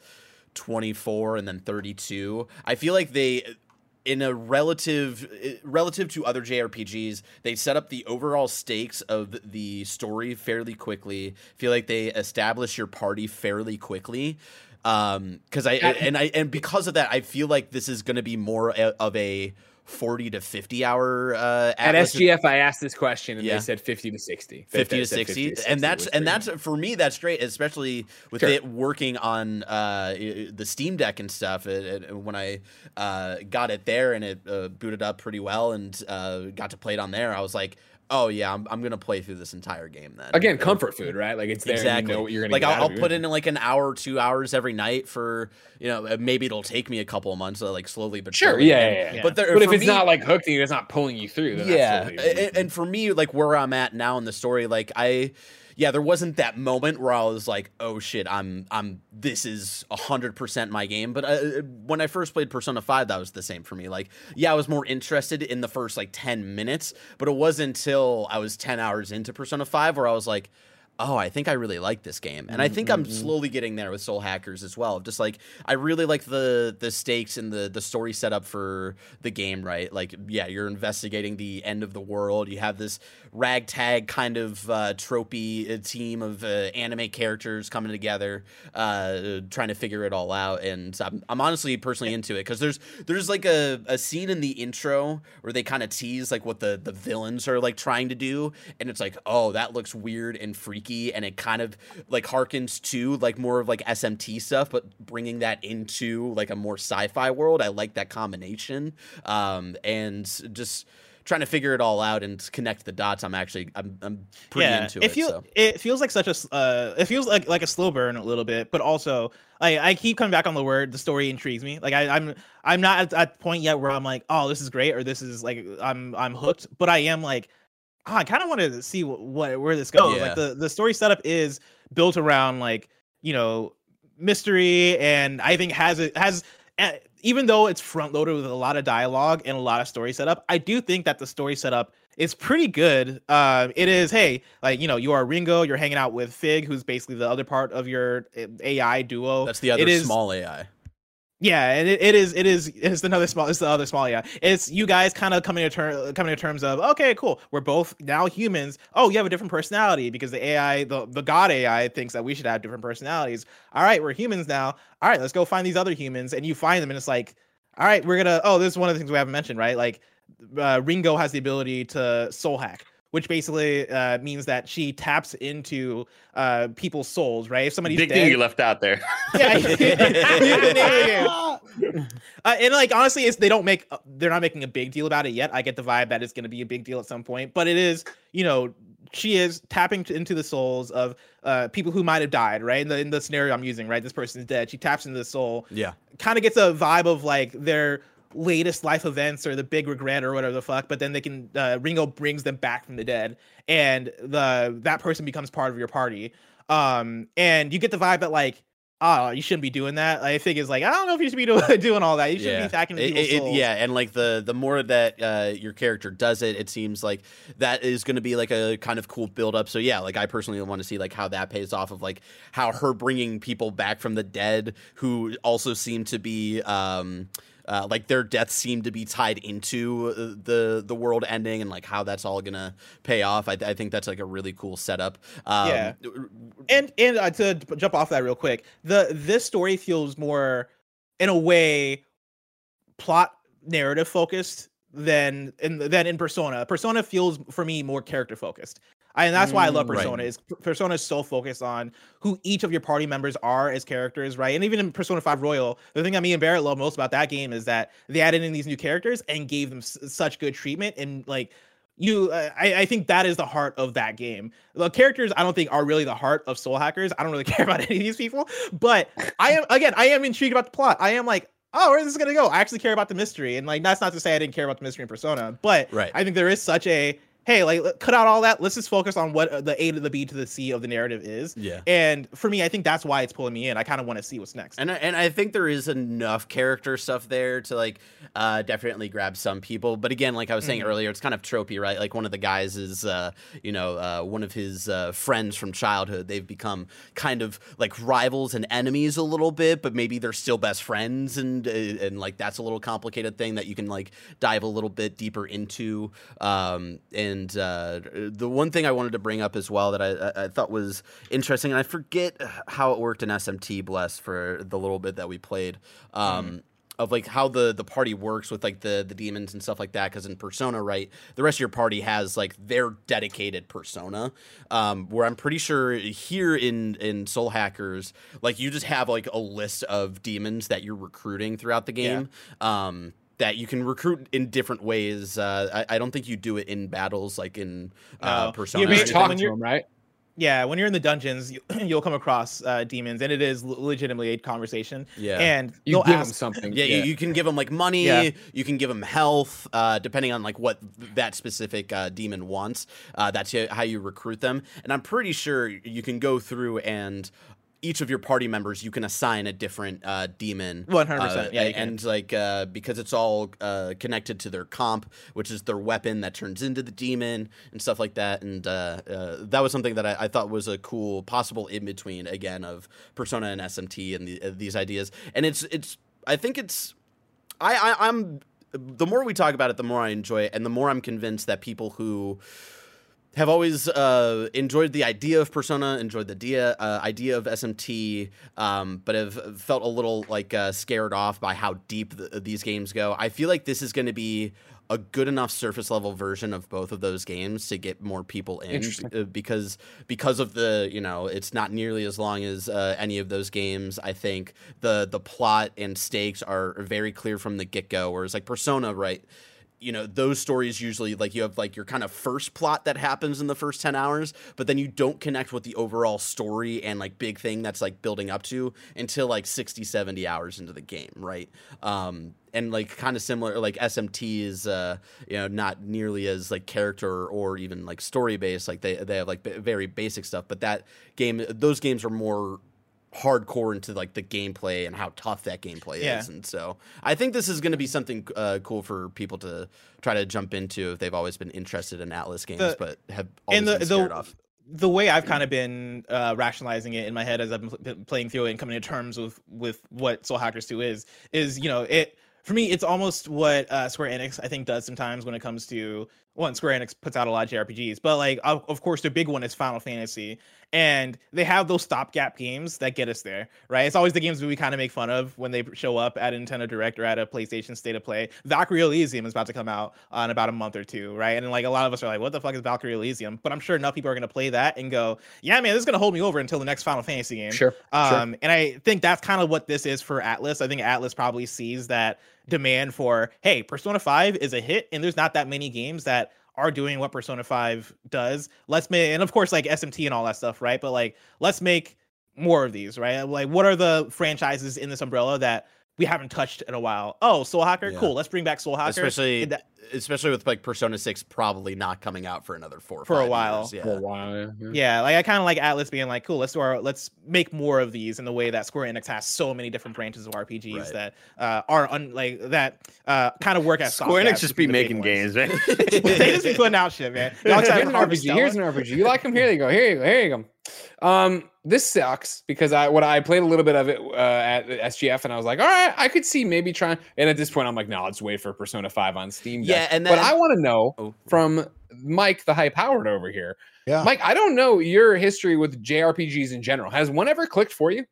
24 and then 32. I feel like they in a relative relative to other JRPGs, they set up the overall stakes of the story fairly quickly. feel like they establish your party fairly quickly. Um cuz I and I and because of that, I feel like this is going to be more a- of a 40 to 50 hour uh At SGF, I asked this question and Yeah. they said 50 to 60. 50 They to said 60 to and that's and that's for me that's great especially with Sure. it working on uh the steam deck and stuff it, it- when i uh got it there and it uh, booted up pretty well and uh got to play it on there i was like oh yeah i'm, I'm gonna play through this entire game then again comfort food, right? Like it's there. Exactly. You know what you're gonna like get I'll, I'll put in like an hour, two hours every night for you know uh, maybe it'll take me a couple of months, uh, like slowly but Sure, yeah, And- yeah, yeah. But, there, But if it's me- not like hooked and it's not pulling you through, then yeah and, and for me like where i'm at now in the story like i yeah there wasn't that moment where i was like oh shit i'm i'm this is 100% my game. But uh, when i first played persona 5 that was the same for me. Like yeah i was more interested in the first like 10 minutes but it wasn't until i was 10 hours into persona 5 where i was like oh, I think I really like this game, and I think I'm slowly getting there with Soul Hackers as well. Just like I really like the the stakes and the the story setup for the game. Right, like yeah, you're investigating the end of the world. You have this ragtag kind of uh, tropey uh, team of uh, anime characters coming together, uh, trying to figure it all out. And I'm, I'm honestly personally into it because there's there's like a, a scene in the intro where they kind of tease like what the the villains are like trying to do, and it's like oh that looks weird and freaky, and it kind of like harkens to like more of like SMT stuff, but bringing that into like a more sci-fi world. I like that combination, um, and just trying to figure it all out and connect the dots. I'm actually I'm I'm pretty into it. feels so. it feels like such a uh, it feels like like a slow burn a little bit, but also I I keep coming back on the word. The story intrigues me. Like I, I'm I'm not at that point yet where I'm like, oh, this is great, or this is like I'm I'm hooked. But I am like, oh, I kind of want to see what, what where this goes. Yeah. Like the the story setup is built around like you know mystery, and I think has it has. eh, Even though it's front loaded with a lot of dialogue and a lot of story setup, I do think that the story setup is pretty good. Uh, it is, hey, like you know, you are Ringo, you're hanging out with Fig, who's basically the other part of your eh, AI duo. That's the other It is- small AI. Yeah, and it, it is it is it's another small it's the other small yeah. It's you guys kind of coming to ter- coming to terms of okay, cool. We're both now humans. Oh, you have a different personality because the AI, the the god AI thinks that we should have different personalities. All right, we're humans now. All right, let's go find these other humans and you find them and it's like, all right, we're going to Oh, this is one of the things we haven't mentioned, right? Like uh, Ringo has the ability to soul hack. Which basically uh, means that she taps into uh, people's souls, right? If somebody's Big dead, thing you left out there. [LAUGHS] yeah, you can name the game. Uh, and like honestly, it's they don't make uh, they're not making a big deal about it yet. I get the vibe that it's going to be a big deal at some point, but it is you know she is tapping into the souls of uh, people who might have died. Right in the in the scenario I'm using, right, this person's dead. She taps into the soul, Yeah. kind of gets a vibe of like they're latest life events or the big regret or whatever the fuck, but then they can uh, Ringo brings them back from the dead, and the that person becomes part of your party. Um, and you get the vibe that like oh, you shouldn't be doing that. I think it's like, I don't know if you should be doing, [LAUGHS] doing all that. You shouldn't yeah. be hacking it, it, yeah, and like the the more that uh, your character does it, it seems like that is going to be like a kind of cool build up. So yeah, like I personally want to see like how that pays off of like how her bringing people back from the dead who also seem to be. Um, uh, like their deaths seem to be tied into uh, the the world ending and like how that's all gonna pay off. I, I think that's like a really cool setup. Um, Yeah. and and uh, to jump off that real quick, the this story feels more, in a way, plot narrative focused than in than in Persona. Persona feels for me more character focused. And that's why I love Mm, right. Persona. Is Persona is so focused on who each of your party members are as characters, right? And even in Persona 5 Royal, the thing that me and Barrett love most about that game is that they added in these new characters and gave them s- such good treatment and like you uh, I, I think that is the heart of that game the characters i don't think are really the heart of soul hackers i don't really [LAUGHS] care about any of these people but i am again i am intrigued about the plot i am like oh where's this gonna go i actually care about the mystery and like that's not to say i didn't care about the mystery in persona but Right. i think there is such a hey like cut out all that let's just focus on what uh, the a to the b to the c of the narrative is Yeah. and for me i think that's why it's pulling me in i kind of want to see what's next And I, and I think there is enough character stuff there to like uh, definitely grab some people. But again, like I was saying Mhm. earlier, it's kind of tropey, right? Like one of the guys is, uh, you know, uh, one of his uh, friends from childhood. They've become kind of like rivals and enemies a little bit, but maybe they're still best friends, and uh, and like that's a little complicated thing that you can like dive a little bit deeper into. Um, and uh, the one thing I wanted to bring up as well that I, I, thought was interesting, and I forget how it worked in SMT Bless for the little bit that we played. Um, Of like how the the party works with like the the demons and stuff like that, because in Persona, right, the rest of your party has like their dedicated persona. Um, where I'm pretty sure here in in Soul Hackers, like you just have like a list of demons that you're recruiting throughout the Yeah. game. Um, that you can recruit in different ways. Uh, I, I don't think you do it in battles like in uh, No. Persona. You or may- talk to you're- right? yeah when you're in the dungeons you, [CLEARS THROAT] you'll come across uh, demons and it is legitimately a conversation Yeah. and You they'll give him ask something. Yeah, You, you can give them like money. Yeah. You can give them health, uh, depending on like what that specific uh, demon wants. Uh, that's how you recruit them. And I'm pretty sure you can go through and each of your party members you can assign a different uh, demon. 100%, uh, yeah, and like uh, because it's all uh, connected to their comp, which is their weapon that turns into the demon and stuff like that. And uh, uh, that was something that I, I thought was a cool possible in between again of Persona and SMT and the, uh, these ideas. And it's it's I think it's I, I I'm the more we talk about it, the more I enjoy it, and the more I'm convinced that people who have always uh, enjoyed the idea of Persona, enjoyed the idea uh, idea of SMT, um, but have felt a little like uh, scared off by how deep th- these games go. I feel like this is going to be a good enough surface level version of both of those games to get more people in uh, because because of the you know it's not nearly as long as uh, any of those games i think the the plot and stakes are very clear from the get-go whereas like persona right you know those stories usually like you have like your kind of first plot that happens in the first 10 hours but then you don't connect with the overall story and like big thing that's like building up to until like 60 70 hours into the game right? Um and like kind of similar like smt is uh you know not nearly as like character or even like story based like they they have like b- very basic stuff but that game those games are more hardcore into like the gameplay and how tough that gameplay Yeah. is and so i think this is going to be something uh, cool for people to try to jump into if they've always been interested in atlus games The- but have always and the been scared the, off the way I've kind of been uh, rationalizing it in my head as I've been playing through it and coming to terms with with what Soul Hackers 2 is is you know it for me it's almost what uh, Square Enix I think does sometimes when it comes to one Square Enix puts out a lot of JRPGs but like of, of course the big one is Final Fantasy and they have those stopgap games that get us there right? It's always the games we kind of make fun of when they show up at a Nintendo Direct or at a PlayStation State of Play. Valkyrie Elysium is about to come out uh, in about a month or two right? And like a lot of us are like what the fuck is Valkyrie Elysium? But I'm sure enough people are going to play that and go yeah man this is going to hold me over until the next Final Fantasy game. Sure. um, and I think that's kind of what this is for Atlus. I think Atlus probably sees that demand for, hey, Persona 5 is a hit, and there's not that many games that are doing what Persona 5 does. Let's make, and of course, like SMT and all that stuff, right? But like, let's make more of these, right? Like, what are the franchises in this umbrella that we haven't touched in a while. Oh, Soul Hacker, Yeah. cool. Let's bring back Soul Hacker. especially that- especially with like Persona Six probably not coming out for another four or For a while. years, For a Yeah. while, yeah, yeah. Yeah, like I kind of like Atlus being like, cool, let's do our, let's make more of these in the way that Square Enix has so many different branches of RPGs Right. that uh, are un, like that uh, kind of work as Square stopgaps Enix just be between the big making games, man. [LAUGHS] they just be putting out shit, man. They also Here's an RPG. Here's an RPG. You like them? Here you go. Here you go. Here you go. Um, this sucks because I what I played a little bit of it uh, at SGF and I was like, all right, I could see maybe trying. And at this point, I'm like, no, let's wait for Persona Five on Steam. Deck. Yeah, and but I want to know Oh. from Mike, the High Powered over here. Yeah. Mike, I don't know your history with JRPGs in general. Has one ever clicked for you?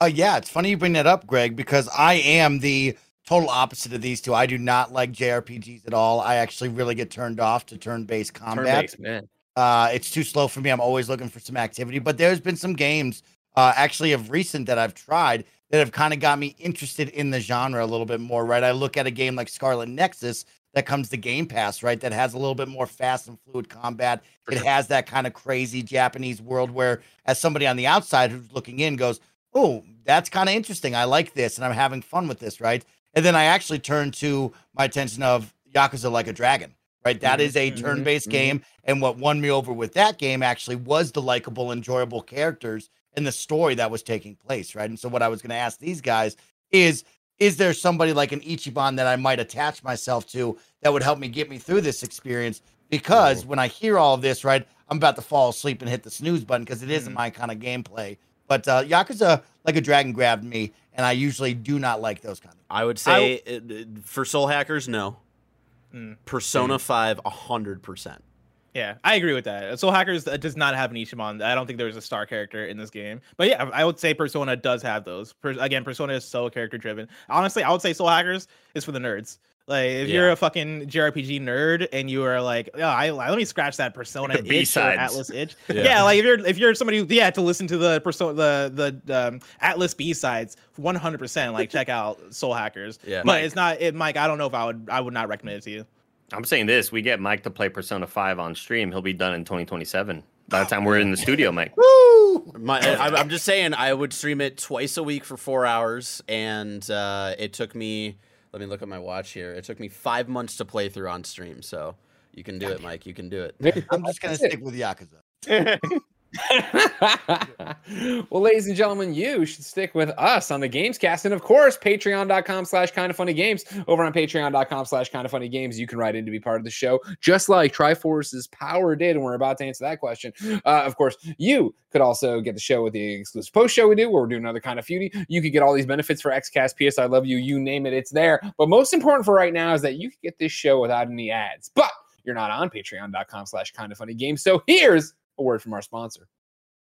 Uh, yeah, it's funny you bring that up, Greg, because I am the total opposite of these two. I do not like JRPGs at all. I actually really get turned off to turn-based combat. Turn-based, man. Uh, it's too slow for me. I'm always looking for some activity. But there's been some games, uh, actually of recent that I've tried that have kind of got me interested in the genre a little bit more. Right? I look at a game like Scarlet Nexus that comes to Game Pass, right? That has a little bit more fast and fluid combat. It has that kind of crazy Japanese world where, as somebody on the outside who's looking in, goes, "Oh, that's kind of interesting. I like this, and I'm having fun with this." Right? And then I actually turn to my attention of Yakuza Like a Dragon. Right? That is a Mhm, turn-based mhm. game. And what won me over with that game actually was the likable, enjoyable characters and the story that was taking place, right? And so what I was going to ask these guys is is there somebody like an Ichiban that I might attach myself to that would help me get me through this experience? Because when I hear all of this, right, I'm about to fall asleep and hit the snooze button because it isn't my kind of gameplay. But uh, Yakuza, like a dragon, grabbed me, and I usually do not like those kind of. I would say it- it- for Soul Hackers, no. Mm. Persona Five, hundred percent. Yeah, I agree with that. Soul Hackers uh, does not have an Ichiban. I don't think there's a star character in this game. But yeah, I would say Persona does have those. Per- again, Persona is so character driven. Honestly, I would say Soul Hackers is for the nerds. Like if you're a fucking JRPG nerd and you are like, oh, I, let me scratch that Persona The itch or B-sides. Atlus itch. [LAUGHS] Yeah. Yeah. like if you're if you're somebody who yeah to listen to the Persona the the um, Atlus B sides 100 percent like check out Soul Hackers. Yeah. but Mike. it's not it, Mike. I don't know if I would I would not recommend it to you. I'm saying this: we get Mike to play Persona Five on stream. He'll be done in 2027. By the time we're in the [LAUGHS] studio, Mike. Woo! My, I, I'm just saying, I would stream it twice a week for four hours, and uh, it took me. Let me look at my watch here. It took me five months to play through on stream. So you can do it, Mike. You can do it. [LAUGHS] I'm just gonna stick with Yakuza. [LAUGHS] [LAUGHS] well, ladies and gentlemen, you should stick with us on the Gamescast. And of course, patreon.com slash kind of funny games. Over on patreon.com slash kind of funny games, you can write in to be part of the show, just like Triforce's Power did. And we're about to answer that question. Uh, of course, you could also get the show with the exclusive post show we do, where we're doing another kind of feudy. You could get all these benefits for XCast, PS I Love You, you name it, it's there. But most important for right now is that you can get this show without any ads. But you're not on patreon.com slash kind of funny games. So here's a word from our sponsor.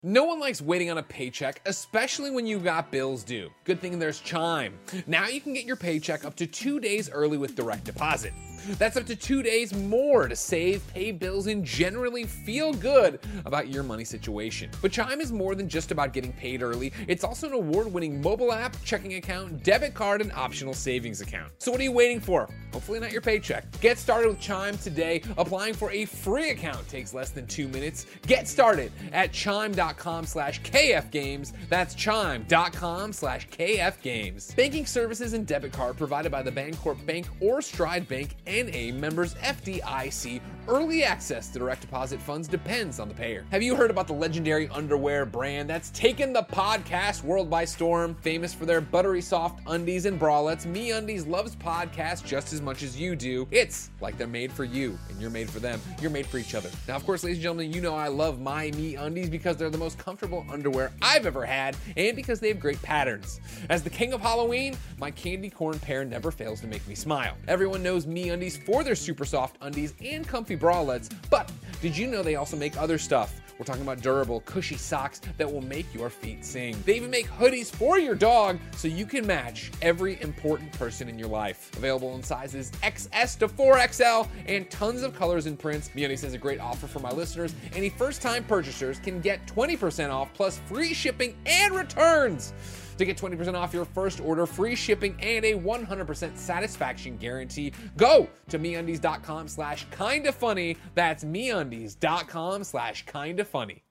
No one likes waiting on a paycheck, especially when you've got bills due. Good thing there's Chime. Now you can get your paycheck up to two days early with direct deposit. That's up to two days more to save, pay bills, and generally feel good about your money situation. But Chime is more than just about getting paid early, it's also an award winning mobile app, checking account, debit card, and optional savings account. So what are you waiting for? Hopefully, not your paycheck. Get started with Chime today. Applying for a free account takes less than two minutes. Get started at chime.com slash kfgames. That's chime.com slash kfgames. Banking services and debit card provided by the Bancorp Bank or Stride Bank NA members FDIC. Early access to direct deposit funds depends on the payer. Have you heard about the legendary underwear brand that's taken the podcast world by storm? Famous for their buttery soft undies and bralettes, MeUndies loves podcasts just as much as you do. It's like they're made for you and you're made for them. You're made for each other. Now, of course, ladies and gentlemen, you know I love my MeUndies because they're the most comfortable underwear I've ever had and because they have great patterns. As the king of Halloween, my candy corn pair never fails to make me smile. Everyone knows MeUndies for their super soft undies and comfy bralettes, but did you know they also make other stuff? We're talking about durable, cushy socks that will make your feet sing. They even make hoodies for your dog so you can match every important person in your life. Available in sizes XS to 4XL and tons of colors and prints. MeUndies has a great offer for my listeners. Any first-time purchasers can get 20% off plus free shipping and returns. To get 20% off your first order, free shipping, and a 100% satisfaction guarantee, go to MeUndies.com slash kinda funny. That's MeUndies.com slash kinda funny.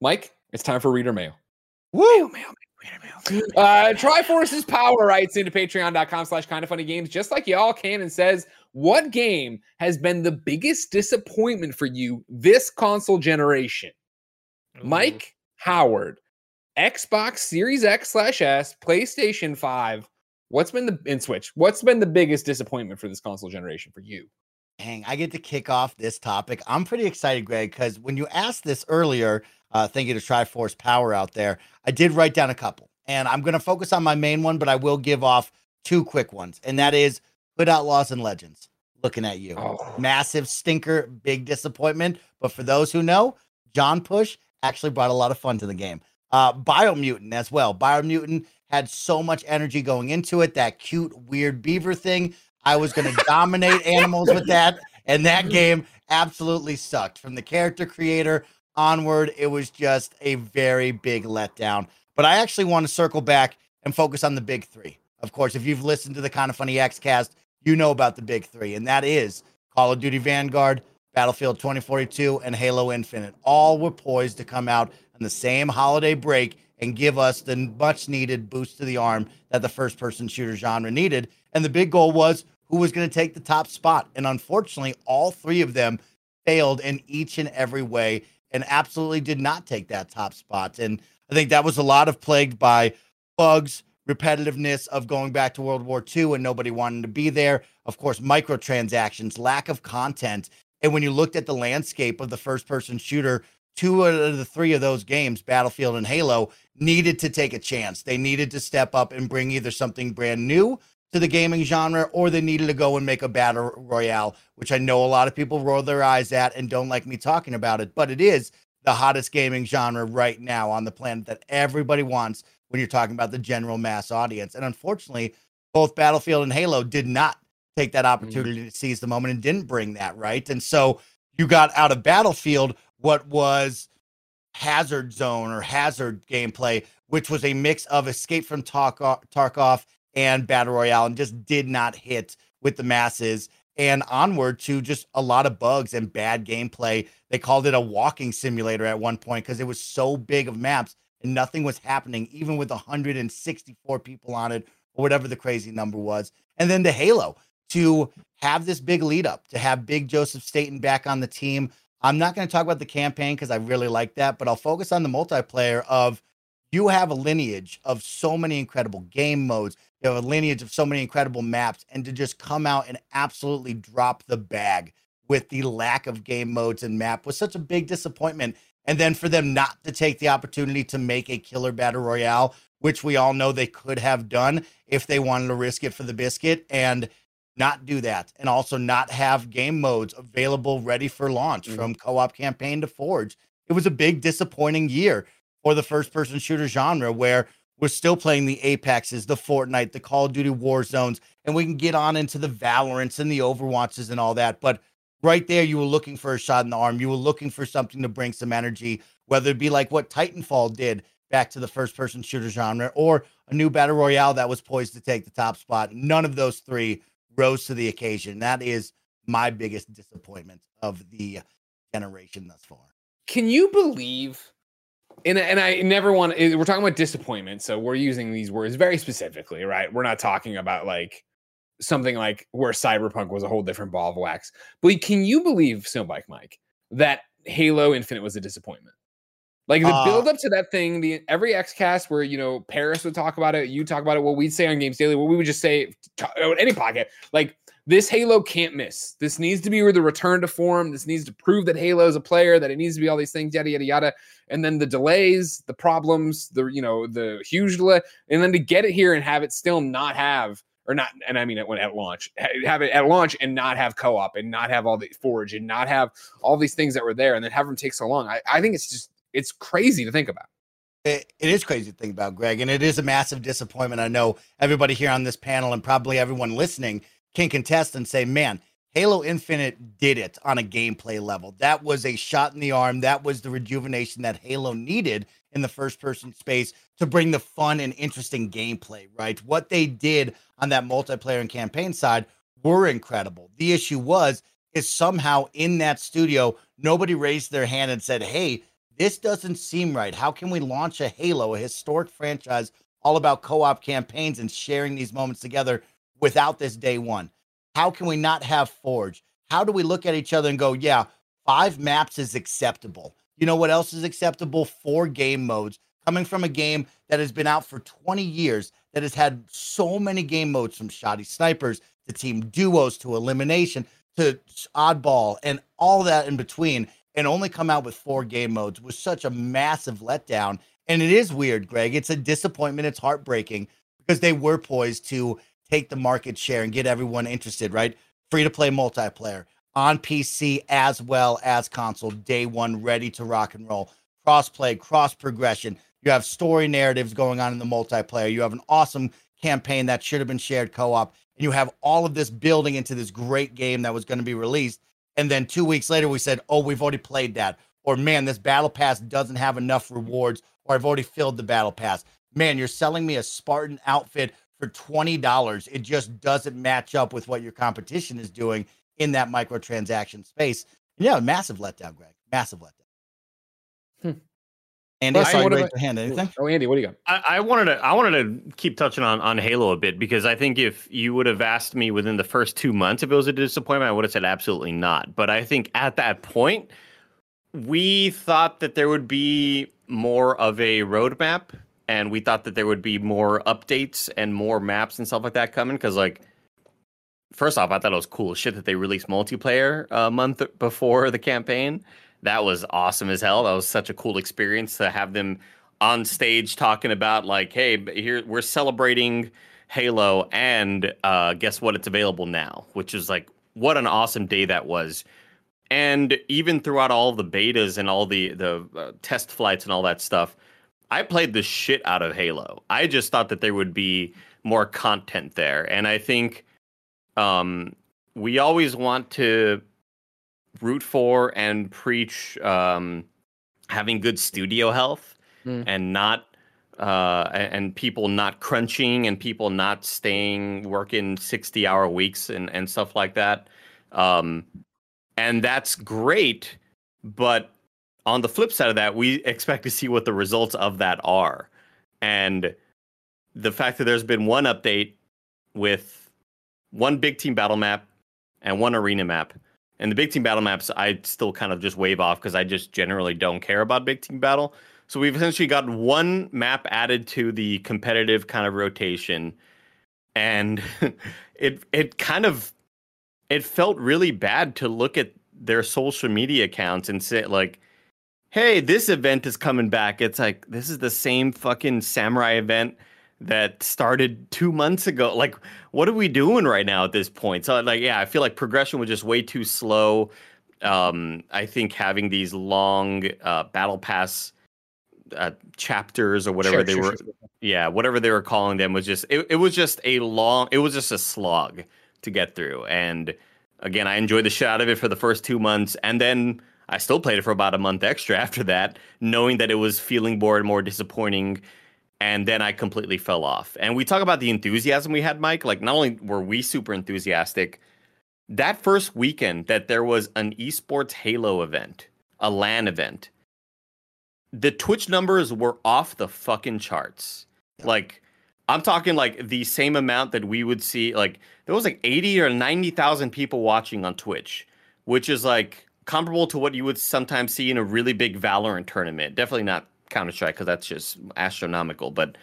Mike, it's time for reader mail. Woo! Mail, reader mail, Uh, Triforce's Power writes into patreon.com slash kind of funny games, just like y'all can, and says, What game has been the biggest disappointment for you this console generation? Mike Howard, Xbox Series X slash S, PlayStation 5. What's been the in Switch? What's been the biggest disappointment for this console generation for you? Dang, I get to kick off this topic. I'm pretty excited, Greg, because when you asked this earlier, uh, thank you to Triforce Power out there, I did write down a couple. And I'm going to focus on my main one, but I will give off two quick ones. And that is Hood Outlaws and Legends. Looking at you. Oh. Massive stinker, big disappointment. But for those who know, John Push actually brought a lot of fun to the game. Uh, Biomutant as well. Biomutant had so much energy going into it. That cute, weird beaver thing. I was going [LAUGHS] to dominate animals with that. And that game absolutely sucked. From the character creator onward, it was just a very big letdown. But I actually want to circle back and focus on the big three. Of course, if you've listened to the Kind of Funny XCast, you know about the big three, and that is Call of Duty Vanguard, Battlefield 2042, and Halo Infinite. All were poised to come out on the same holiday break and give us the much needed boost to the arm that the first person shooter genre needed. And the big goal was who was going to take the top spot. And unfortunately, all three of them failed in each and every way and absolutely did not take that top spot. And I think that was a lot of plagued by bugs, repetitiveness of going back to World War II and nobody wanting to be there. Of course, microtransactions, lack of content. And when you looked at the landscape of the first person shooter, two out of the three of those games, Battlefield and Halo, needed to take a chance. They needed to step up and bring either something brand new to the gaming genre or they needed to go and make a battle royale, which I know a lot of people roll their eyes at and don't like me talking about it, but it is the hottest gaming genre right now on the planet that everybody wants when you're talking about the general mass audience. And unfortunately, both Battlefield and Halo did not take that opportunity mm-hmm. to seize the moment and didn't bring that, right? And so you got out of Battlefield what was Hazard Zone or Hazard gameplay, which was a mix of Escape from Tarkov and Battle Royale and just did not hit with the masses and onward to just a lot of bugs and bad gameplay. They called it a walking simulator at one point because it was so big of maps and nothing was happening, even with 164 people on it or whatever the crazy number was. And then the Halo to have this big lead up, to have big Joseph Staten back on the team. I'm not going to talk about the campaign because I really like that, but I'll focus on the multiplayer of you have a lineage of so many incredible game modes. You have a lineage of so many incredible maps, and to just come out and absolutely drop the bag with the lack of game modes and map was such a big disappointment. And then for them not to take the opportunity to make a killer battle royale, which we all know they could have done if they wanted to risk it for the biscuit and not do that. And also not have game modes available ready for launch mm-hmm. from co op campaign to Forge. It was a big disappointing year for the first person shooter genre where we're still playing the Apexes, the Fortnite, the Call of Duty Warzones, and we can get on into the Valorants and the Overwatches and all that. But right there, you were looking for a shot in the arm. You were looking for something to bring some energy, whether it be like what Titanfall did back to the first person shooter genre or a new battle royale that was poised to take the top spot. None of those three rose to the occasion. That is my biggest disappointment of the generation thus far. Can you believe and and I never want to. Eh, we're talking about disappointment, so we're using these words very specifically, right? We're not talking about like something like where Cyberpunk was a whole different ball of wax. But can you believe, Snowbike Mike, that Halo Infinite was a disappointment? Like the uh, build up to that thing, the every XCast where you know Parris would talk about it, you talk about it, what we'd say on Games Daily, what we would just say any pocket, like this Halo can't miss. This needs to be where the return to form. This needs to prove that Halo is a player, that it needs to be all these things, yada yada yada. And then the delays, the problems, the you know the huge delay, and then to get it here and have it still not have or not, and I mean it when at launch, have it at launch and not have co-op and not have all the forge and not have all these things that were there, and then have them take so long. I, I think it's just it's crazy to think about. It, it is crazy to think about, Greg, and it is a massive disappointment. I know everybody here on this panel and probably everyone listening can contest and say, man, Halo Infinite did it on a gameplay level. That was a shot in the arm. That was the rejuvenation that Halo needed in the first person space to bring the fun and interesting gameplay, right? What they did on that multiplayer and campaign side were incredible. The issue was is somehow in that studio nobody raised their hand and said, "Hey, This doesn't seem right. How can we launch a Halo, a historic franchise all about co op campaigns and sharing these moments together without this day one? How can we not have Forge? How do we look at each other and go, yeah, five maps is acceptable? You know what else is acceptable? Four game modes coming from a game that has been out for 20 years, that has had so many game modes from shoddy snipers to team duos to elimination to oddball and all that in between, and only come out with four game modes was such a massive letdown. And it is weird, Greg. It's a disappointment. It's heartbreaking because they were poised to take the market share and get everyone interested, right? Free to play multiplayer on PC as well as console, day one, ready to rock and roll. Cross play, cross progression. You have story narratives going on in the multiplayer. You have an awesome campaign that should have been shared co op. And you have all of this building into this great game that was going to be released. And then two weeks later, we said, oh, we've already played that. Or, man, this battle pass doesn't have enough rewards. Or, I've already filled the battle pass. Man, you're selling me a Spartan outfit for $20. It just doesn't match up with what your competition is doing in that microtransaction space. And yeah, massive letdown, Greg. Massive letdown. Hmm. Andy, I Plus, saw you what raise your hand. Anything? Oh, Andy, what do you got? I, I wanted to I wanted to keep touching on on Halo a bit because I think if you would have asked me within the first two months if it was a disappointment, I would have said absolutely not. But I think at that point, we thought that there would be more of a roadmap, and we thought that there would be more updates and more maps and stuff like that coming. Because like, first off, I thought it was cool shit that they released multiplayer a month before the campaign. That was awesome as hell. That was such a cool experience to have them on stage talking about like, hey, here we're celebrating Halo, and uh, guess what? It's available now, which is like what an awesome day that was. And even throughout all the betas and all the the uh, test flights and all that stuff, I played the shit out of Halo. I just thought that there would be more content there, and I think um, we always want to root for and preach um, having good studio health Mm. and not uh, and people not crunching and people not staying working 60 hour weeks and, and stuff like that. Um, and that's great. But on the flip side of that, we expect to see what the results of that are. And the fact that there's been one update with one big team battle map and one arena map. And the big team battle maps, I still kind of just wave off because I just generally don't care about big team battle. So we've essentially got one map added to the competitive kind of rotation, and [LAUGHS] it it kind of it felt really bad to look at their social media accounts and say like, "Hey, this event is coming back." It's like this is the same fucking samurai event that started two months ago. Like, what are we doing right now at this point? So, like, yeah, I feel like progression was just way too slow. Um, I think having these long uh, battle pass uh, chapters or whatever Sure, they sure, were, sure, yeah, whatever they were calling them was just it, it was just a long, it was just a slog to get through. And again, I enjoyed the shit out of it for the first two months, and then I still played it for about a month extra [LAUGHS] after that, knowing that it was feeling more and more disappointing. And then I completely fell off. And we talk about the enthusiasm we had, Mike. Like, not only were we super enthusiastic, that first weekend that there was an esports Halo event, a LAN event, the Twitch numbers were off the fucking charts. Like, I'm talking like the same amount that we would see. Like, there was like 80 or 90,000 people watching on Twitch, which is like comparable to what you would sometimes see in a really big Valorant tournament. Definitely not Counter Strike because that's just astronomical. But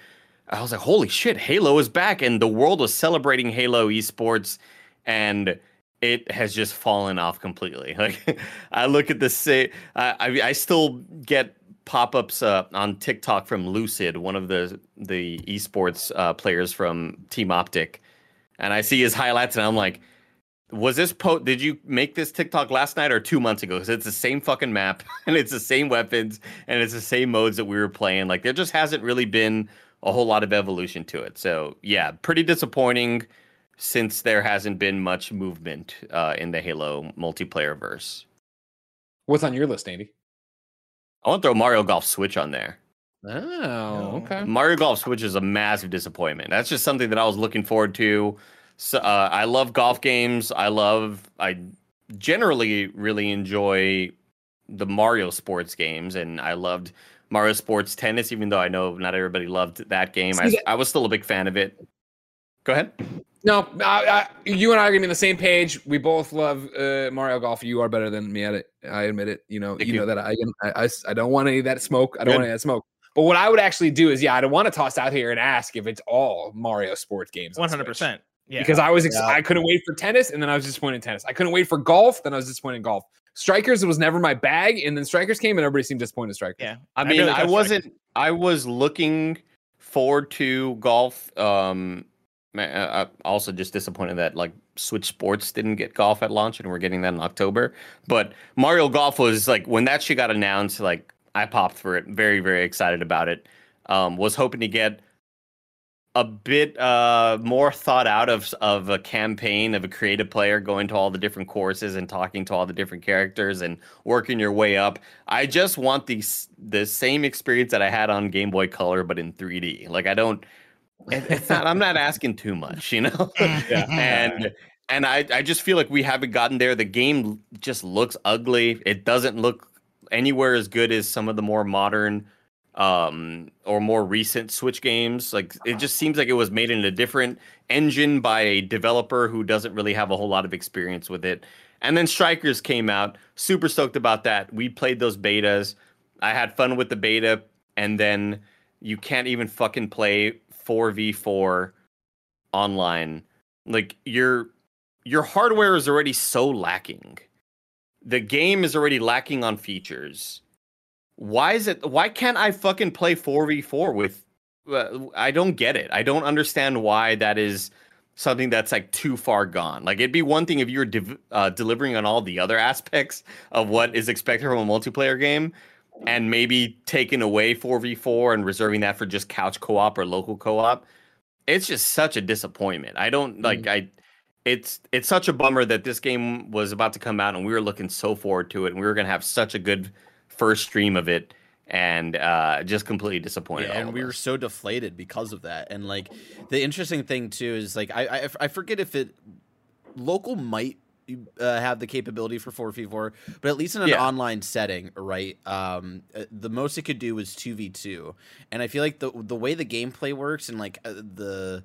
I was like, holy shit, Halo is back. And the world was celebrating Halo esports. And it has just fallen off completely. [LAUGHS] Like I look at the say, I, I still get pop-ups uh, on TikTok from Lucid, one of the the esports uh, players from Team OpTic, and I see his highlights, and I'm like, was this po? Did you make this TikTok last night or two months ago? Because it's the same fucking map, [LAUGHS] and it's the same weapons, and it's the same modes that we were playing. Like there just hasn't really been a whole lot of evolution to it. So yeah, pretty disappointing since there hasn't been much movement uh, in the Halo multiplayer verse. What's on your list, Andy? I want to throw Mario Golf Switch on there. Oh, okay. Mario Golf Switch is a massive disappointment. That's just something that I was looking forward to. So, uh, I love golf games. I love. I generally really enjoy the Mario sports games, and I loved Mario Sports Tennis, even though I know not everybody loved that game. I, I was still a big fan of it. Go ahead. No, I, I, you and I are gonna be on the same page. We both love uh, Mario Golf. You are better than me at it. I admit it. You know, you, you. know that I, I, I, I don't want any of that smoke. I don't Good. want any of that smoke. But what I would actually do is, yeah, I don't want to toss out here and ask if it's all Mario sports games. One hundred Switch. percent. Yeah. Because I was, ex- Yeah. I couldn't wait for tennis, and then I was disappointed in tennis. I couldn't wait for golf, then I was disappointed in golf. Strikers was never my bag, and then strikers came, and everybody seemed disappointed in strikers. yeah. I I mean, really I, wasn't. I was looking forward to golf. Um, ma- uh, uh, also just disappointed that like Switch Sports didn't get golf at launch, and we're getting that in October. But Mario Golf was like when that shit got announced. Like I popped for it. Very very excited about it. Um, was hoping to get a bit uh more thought out of of a campaign of a creative player going to all the different courses and talking to all the different characters and working your way up. I just want the the same experience that I had on Game Boy Color but in 3D. Like I don't it's not I'm not asking too much, you know? [LAUGHS] Yeah. [LAUGHS] and and I I just feel like we haven't gotten there. The game just looks ugly. It doesn't look anywhere as good as some of the more modern um or more recent switch games like it just seems like it was made in a different engine by a developer who doesn't really have a whole lot of experience with it. And then strikers came out super stoked about that. We played those betas. I had fun with the beta and then you can't even fucking play 4v4 online. Like your your hardware is already so lacking. The game is already lacking on features why is it why can't i fucking play 4v4 with uh, i don't get it. I don't understand why that is something that's like too far gone. Like it'd be one thing if you were div- uh, delivering on all the other aspects of what is expected from a multiplayer game and maybe taking away 4v4 and reserving that for just couch co-op or local co-op. It's just such a disappointment. I don't like i it's it's such a bummer that this game was about to come out and we were looking so forward to it and we were going to have such a good first stream of it and uh just completely disappointed Yeah, and we were so deflated because of that. And like the interesting thing too is like I I, I forget if it local might uh, have the capability for 4v4 but at least in an Yeah. online setting right um uh, the most it could do was 2v2 and i feel like the the way the gameplay works and like uh, the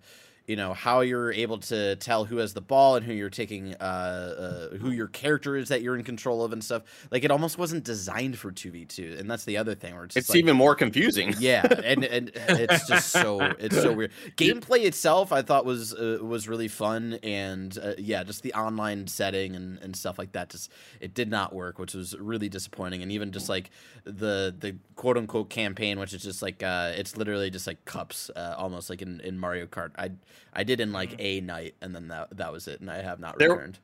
you know how you're able to tell who has the ball and who you're taking uh, uh who your character is that you're in control of and stuff like it almost wasn't designed for 2v2 and that's the other thing where it's, it's like, even more confusing yeah, [LAUGHS] and and it's just so it's so weird. Gameplay itself, I thought was uh, was really fun, and uh, yeah, just the online setting and, and stuff like that. Just it did not work, which was really disappointing. And even just like the the quote unquote campaign, which is just like uh, it's literally just like cups, uh, almost like in, in Mario Kart. I I did in like a night, and then that that was it, and I have not There- returned.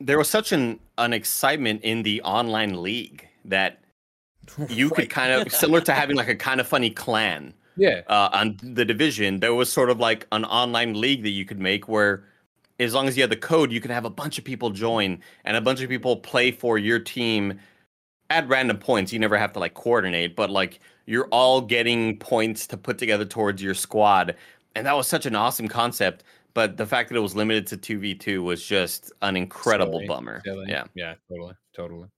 there was such an an excitement in the online league that [LAUGHS] you could kind of similar to having like a kind of funny clan Yeah. uh, on the division, there was sort of like an online league that you could make where, as long as you had the code, you could have a bunch of people join and a bunch of people play for your team at random points. You never have to like coordinate, but like you're all getting points to put together towards your squad. And that was such an awesome concept. But the fact that it was limited to 2v2 was just an incredible Silly, bummer. silly. Yeah. Yeah. Totally. Totally.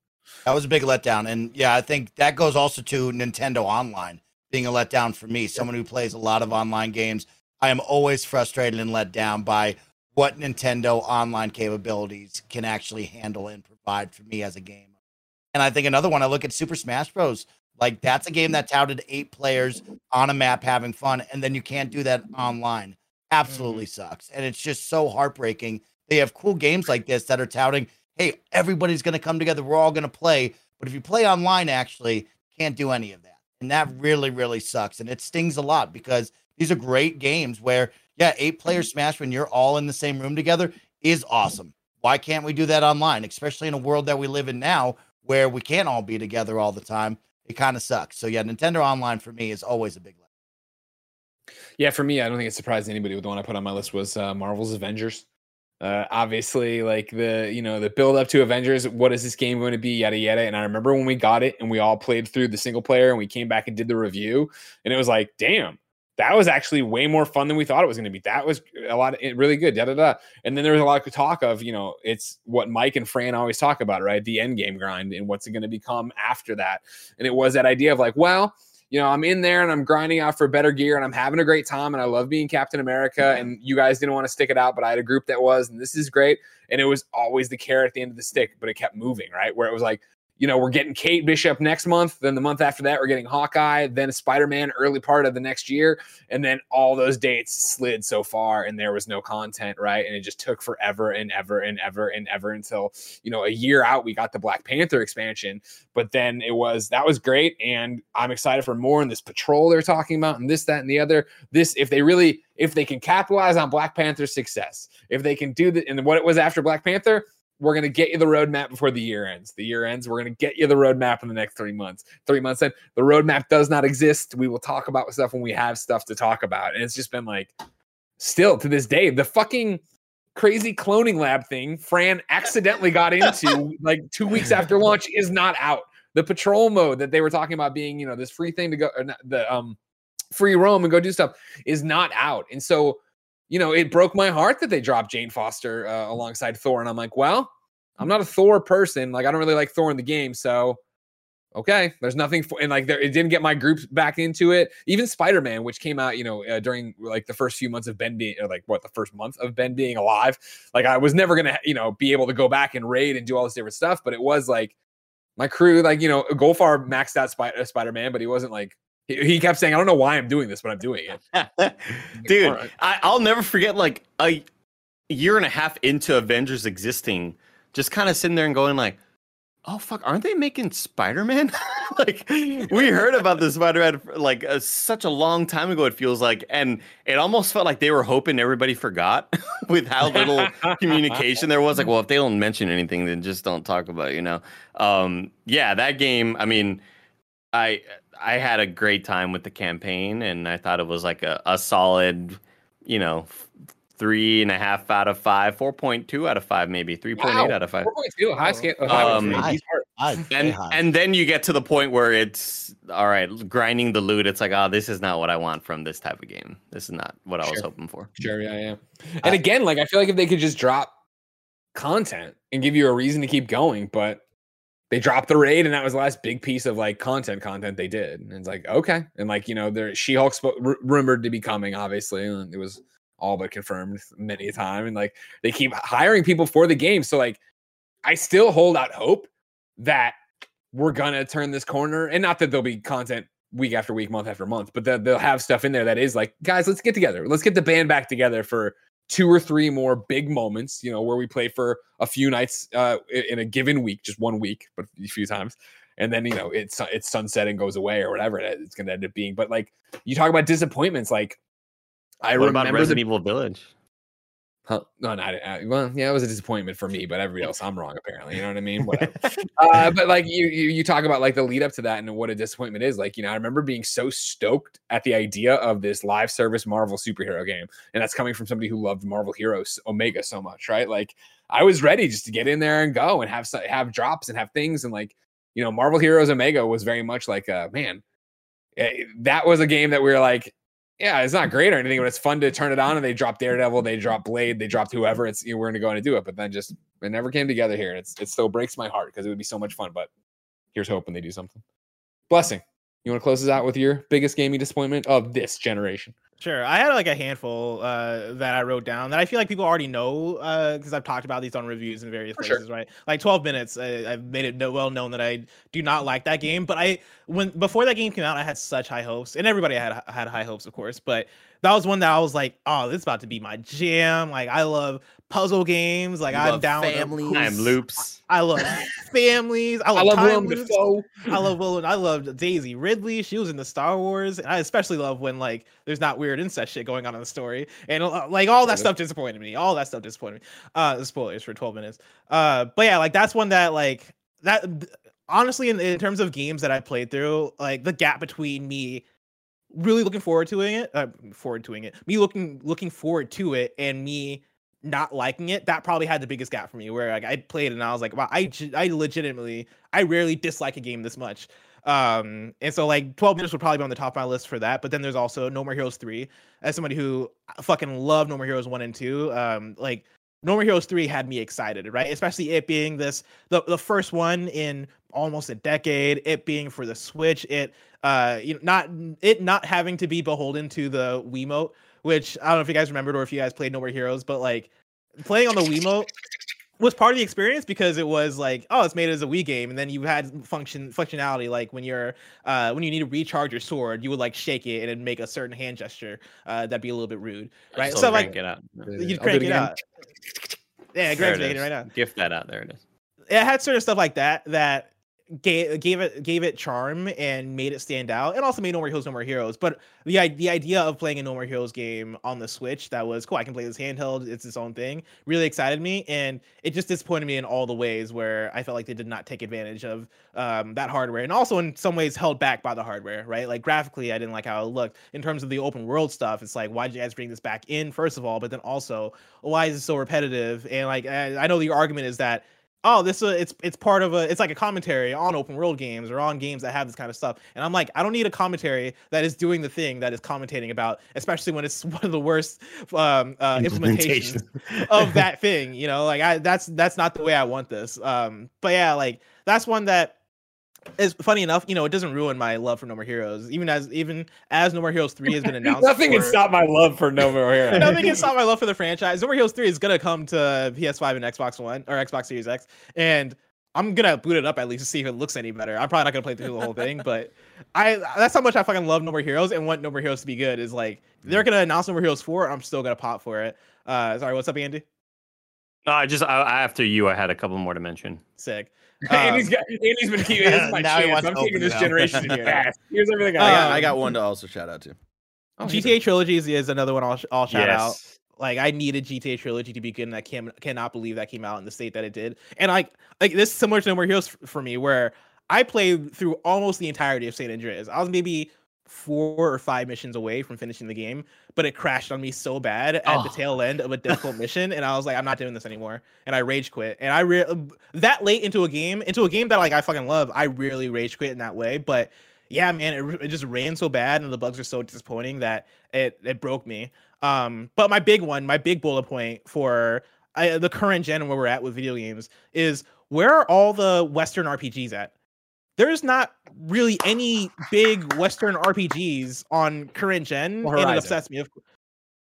That was a big letdown. And yeah, I think that goes also to Nintendo Online being a letdown for me. Someone who plays a lot of online games, I am always frustrated and let down by what Nintendo online capabilities can actually handle and provide for me as a gamer. And I think another one, I look at Super Smash Bros. Like that's a game that touted eight players on a map having fun, and then you can't do that online. Absolutely mm-hmm. sucks. And it's just so heartbreaking. They have cool games like this that are touting, hey, everybody's going to come together. We're all going to play. But if you play online, actually, can't do any of that. And that really, really sucks. And it stings a lot because these are great games where, yeah, eight player mm-hmm. Smash when you're all in the same room together is awesome. Why can't we do that online, especially in a world that we live in now where we can't all be together all the time? It kind of sucks. So, yeah, Nintendo Online for me is always a big let. Yeah, for me, I don't think it surprised anybody. With the one I put on my list was uh, Marvel's Avengers. Uh, obviously, like the you know the build up to Avengers. What is this game going to be? Yada yada. And I remember when we got it and we all played through the single player and we came back and did the review, and it was like, damn, that was actually way more fun than we thought it was going to be. That was a lot of really good. Da da da. And then there was a lot of talk of you know it's what Mike and Fran always talk about, right? The end game grind and what's it going to become after that. And it was that idea of like, well, you know, I'm in there and I'm grinding out for better gear and I'm having a great time and I love being Captain America. Mm-hmm. And you guys didn't want to stick it out, but I had a group that was, and this is great. And it was always the carrot at the end of the stick, but it kept moving, right? Where it was like, you know, we're getting Kate Bishop next month. Then the month after that, we're getting Hawkeye, then Spider Man early part of the next year. And then all those dates slid so far and there was no content, right? And it just took forever and ever and ever and ever until, you know, a year out, we got the Black Panther expansion. But then it was, that was great. And I'm excited for more in this patrol they're talking about and this, that, and the other. This, if they really, if they can capitalize on Black Panther's success, if they can do that, and what it was after Black Panther, we're going to get you the roadmap before the year ends. The year ends. We're going to get you the roadmap in the next three months. Three months in, the roadmap does not exist. We will talk about stuff when we have stuff to talk about. And it's just been like, still to this day, the fucking crazy cloning lab thing Fran accidentally got into [LAUGHS] like two weeks after launch is not out. The patrol mode that they were talking about being, you know, this free thing to go, not, the um, free roam and go do stuff is not out. And so you know, it broke my heart that they dropped Jane Foster uh, alongside Thor. And I'm like, well, I'm not a Thor person. Like, I don't really like Thor in the game. So, okay, there's nothing for, and like, there, it didn't get my group back into it. Even Spider Man, which came out, you know, uh, during like the first few months of Ben being, like, what, the first month of Ben being alive. Like, I was never going to, you know, be able to go back and raid and do all this different stuff. But it was like, my crew, like, you know, Goldfarb maxed out Spider Spider Man, but he wasn't like he, kept saying, "I don't know why I'm doing this, but I'm doing it." [LAUGHS] Dude, right. I, I'll never forget like a year and a half into Avengers existing, just kind of sitting there and going like, "Oh fuck, aren't they making Spider-Man?" [LAUGHS] like we heard about the Spider-Man like uh, such a long time ago. It feels like, and it almost felt like they were hoping everybody forgot [LAUGHS] with how little communication there was. Like, well, if they don't mention anything, then just don't talk about it. You know? Um, yeah, that game. I mean, I I had a great time with the campaign, and I thought it was like a, a solid, you know, three and a half out of five, four point two out of five, maybe three point wow. eight out of five. Four point two, high scale. Um, high, high, and high. and then you get to the point where it's all right, grinding the loot. It's like, oh, this is not what I want from this type of game. This is not what I was hoping for. Sure, yeah, yeah. And again, like I feel like if they could just drop content and give you a reason to keep going, but they dropped the raid and that was the last big piece of like content content they did. And it's like okay. And like you know there she-hulk sp- r- rumored to be coming obviously and it was all but confirmed many a time. And like they keep hiring people for the game. So like i still hold out hope that we're gonna turn this corner. And not that there'll be content week after week month after month but that they'll have stuff in there that is like guys let's get together. Let's get the band back together for two or three more big moments, you know, where we play for a few nights uh, in a given week, just one week, but a few times. And then, you know, it's it's sunset and goes away or whatever it's going to end up being. But like you talk about disappointments, like I what remember about Resident the, Evil Village. Huh? No, not uh, well. Yeah, it was a disappointment for me, but everybody else, I'm wrong apparently. You know what I mean? Whatever. [LAUGHS] uh, but like you, you, you talk about like the lead up to that and what a disappointment is. Like you know, I remember being so stoked at the idea of this live service Marvel superhero game, and that's coming from somebody who loved Marvel Heroes Omega so much, right? Like I was ready just to get in there and go and have have drops and have things and like you know, Marvel Heroes Omega was very much like, uh, man, eh, that was a game that we were like, yeah, it's not great or anything, but it's fun to turn it on and they drop Daredevil, they drop Blade, they dropped whoever. It's you know, we're gonna go and do it, but then just it never came together here, it's it still breaks my heart because it would be so much fun. But here's hoping they do something. Blessing. You want to close this out with your biggest gaming disappointment of this generation? Sure. I had like a handful uh, that I wrote down that I feel like people already know because uh, I've talked about these on reviews in various For places, sure. right? Like 12 minutes, I, I've made it well known that I do not like that game. But I, when before that game came out, I had such high hopes, and everybody had had high hopes, of course. But that was one that I was like, oh, this is about to be my jam. Like I love puzzle games. Like you I'm down families. with time loops. I love [LAUGHS] families. I love, I love time loops. I love Will. I love Daisy Ridley. She was in the Star Wars. And I especially love when like there's not weird incest shit going on in the story, and uh, like all that stuff disappointed me. All that stuff disappointed me. Uh, spoilers for 12 minutes. Uh, but yeah, like that's one that like that. Honestly, in, in terms of games that I played through, like the gap between me really looking forward to it, uh, forward to it, me looking looking forward to it, and me not liking it, that probably had the biggest gap for me. Where like I played and I was like, wow, I I legitimately I rarely dislike a game this much. Um, and so like 12 minutes would probably be on the top of my list for that. But then there's also No More Heroes 3. As somebody who fucking love No More Heroes 1 and 2, um, like No More Heroes 3 had me excited, right? Especially it being this the, the first one in almost a decade, it being for the Switch, it uh you know not it not having to be beholden to the Wiimote, which I don't know if you guys remembered or if you guys played No More Heroes, but like playing on the Wiimote was part of the experience because it was like, oh, it's made as a Wii game, and then you had function functionality like when you're uh when you need to recharge your sword, you would like shake it and it'd make a certain hand gesture uh that'd be a little bit rude, right? So like crank it out. you'd I'll crank do it again. out. Yeah, There Greg's it making it is. right now Gift that out. There it is. it had sort of stuff like that that gave gave it gave it charm and made it stand out, and also made No More Heroes No More Heroes. But the the idea of playing a No More Heroes game on the Switch that was cool. I can play this handheld. It's its own thing. Really excited me, and it just disappointed me in all the ways where I felt like they did not take advantage of um, that hardware, and also in some ways held back by the hardware. Right, like graphically, I didn't like how it looked. In terms of the open world stuff, it's like why did you guys bring this back in first of all, but then also why is it so repetitive? And like I, I know your argument is that oh this uh, it's it's part of a it's like a commentary on open world games or on games that have this kind of stuff. And i'm like i don't need a commentary that is doing the thing that is commentating about especially when it's [LAUGHS] one of the worst um uh implementations of that [LAUGHS] thing you know? Like i that's that's not the way i want this. Um but yeah like that's one that is funny enough you know it doesn't ruin my love for no more heroes even as even as no more heroes 3 has been [LAUGHS] announced Nothing can stop my love for No More Heroes. [LAUGHS] Nothing can stop my love for the franchise. No More Heroes 3 is gonna come to PS5 and Xbox One or Xbox Series X, and I'm gonna boot it up at least to see if it looks any better. I'm probably not gonna play through the whole thing, [LAUGHS] but I that's how much I fucking love No More Heroes and want No More Heroes to be good. Is like they're gonna announce No More Heroes 4, I'm still gonna pop for it. Uh, sorry, what's up, Andy? No, I just I, after you, I had a couple more to mention. Sick. [LAUGHS] Andy's, Um, got, Andy's been keeping this is [LAUGHS] my Now he chance. wants I'm to taking open this up. generation [LAUGHS] Yeah. fast. Here's everything I I got, got. I got one to also shout out to. GTA Trilogies is another one I'll, I'll shout out. Like I needed GTA Trilogy to be good, and I can cannot believe that came out in the state that it did. And like like this is similar to No More Heroes for me, where I played through almost the entirety of San Andreas. I was maybe four or five missions away from finishing the game, but it crashed on me so bad at the Oh. tail end of a [LAUGHS] difficult mission, and I was like, I'm not doing this anymore, and I rage quit. And I re- that late into a game, into a game that like I fucking love, I really rage quit in that way. But yeah, man, it, it just ran so bad, and the bugs are so disappointing that it it broke me. Um, but my big one, my big bullet point for I, the current gen where we're at with video games is where are all the Western RPGs at? There's not really any big Western RPGs on current gen, Well, and it upsets me. Of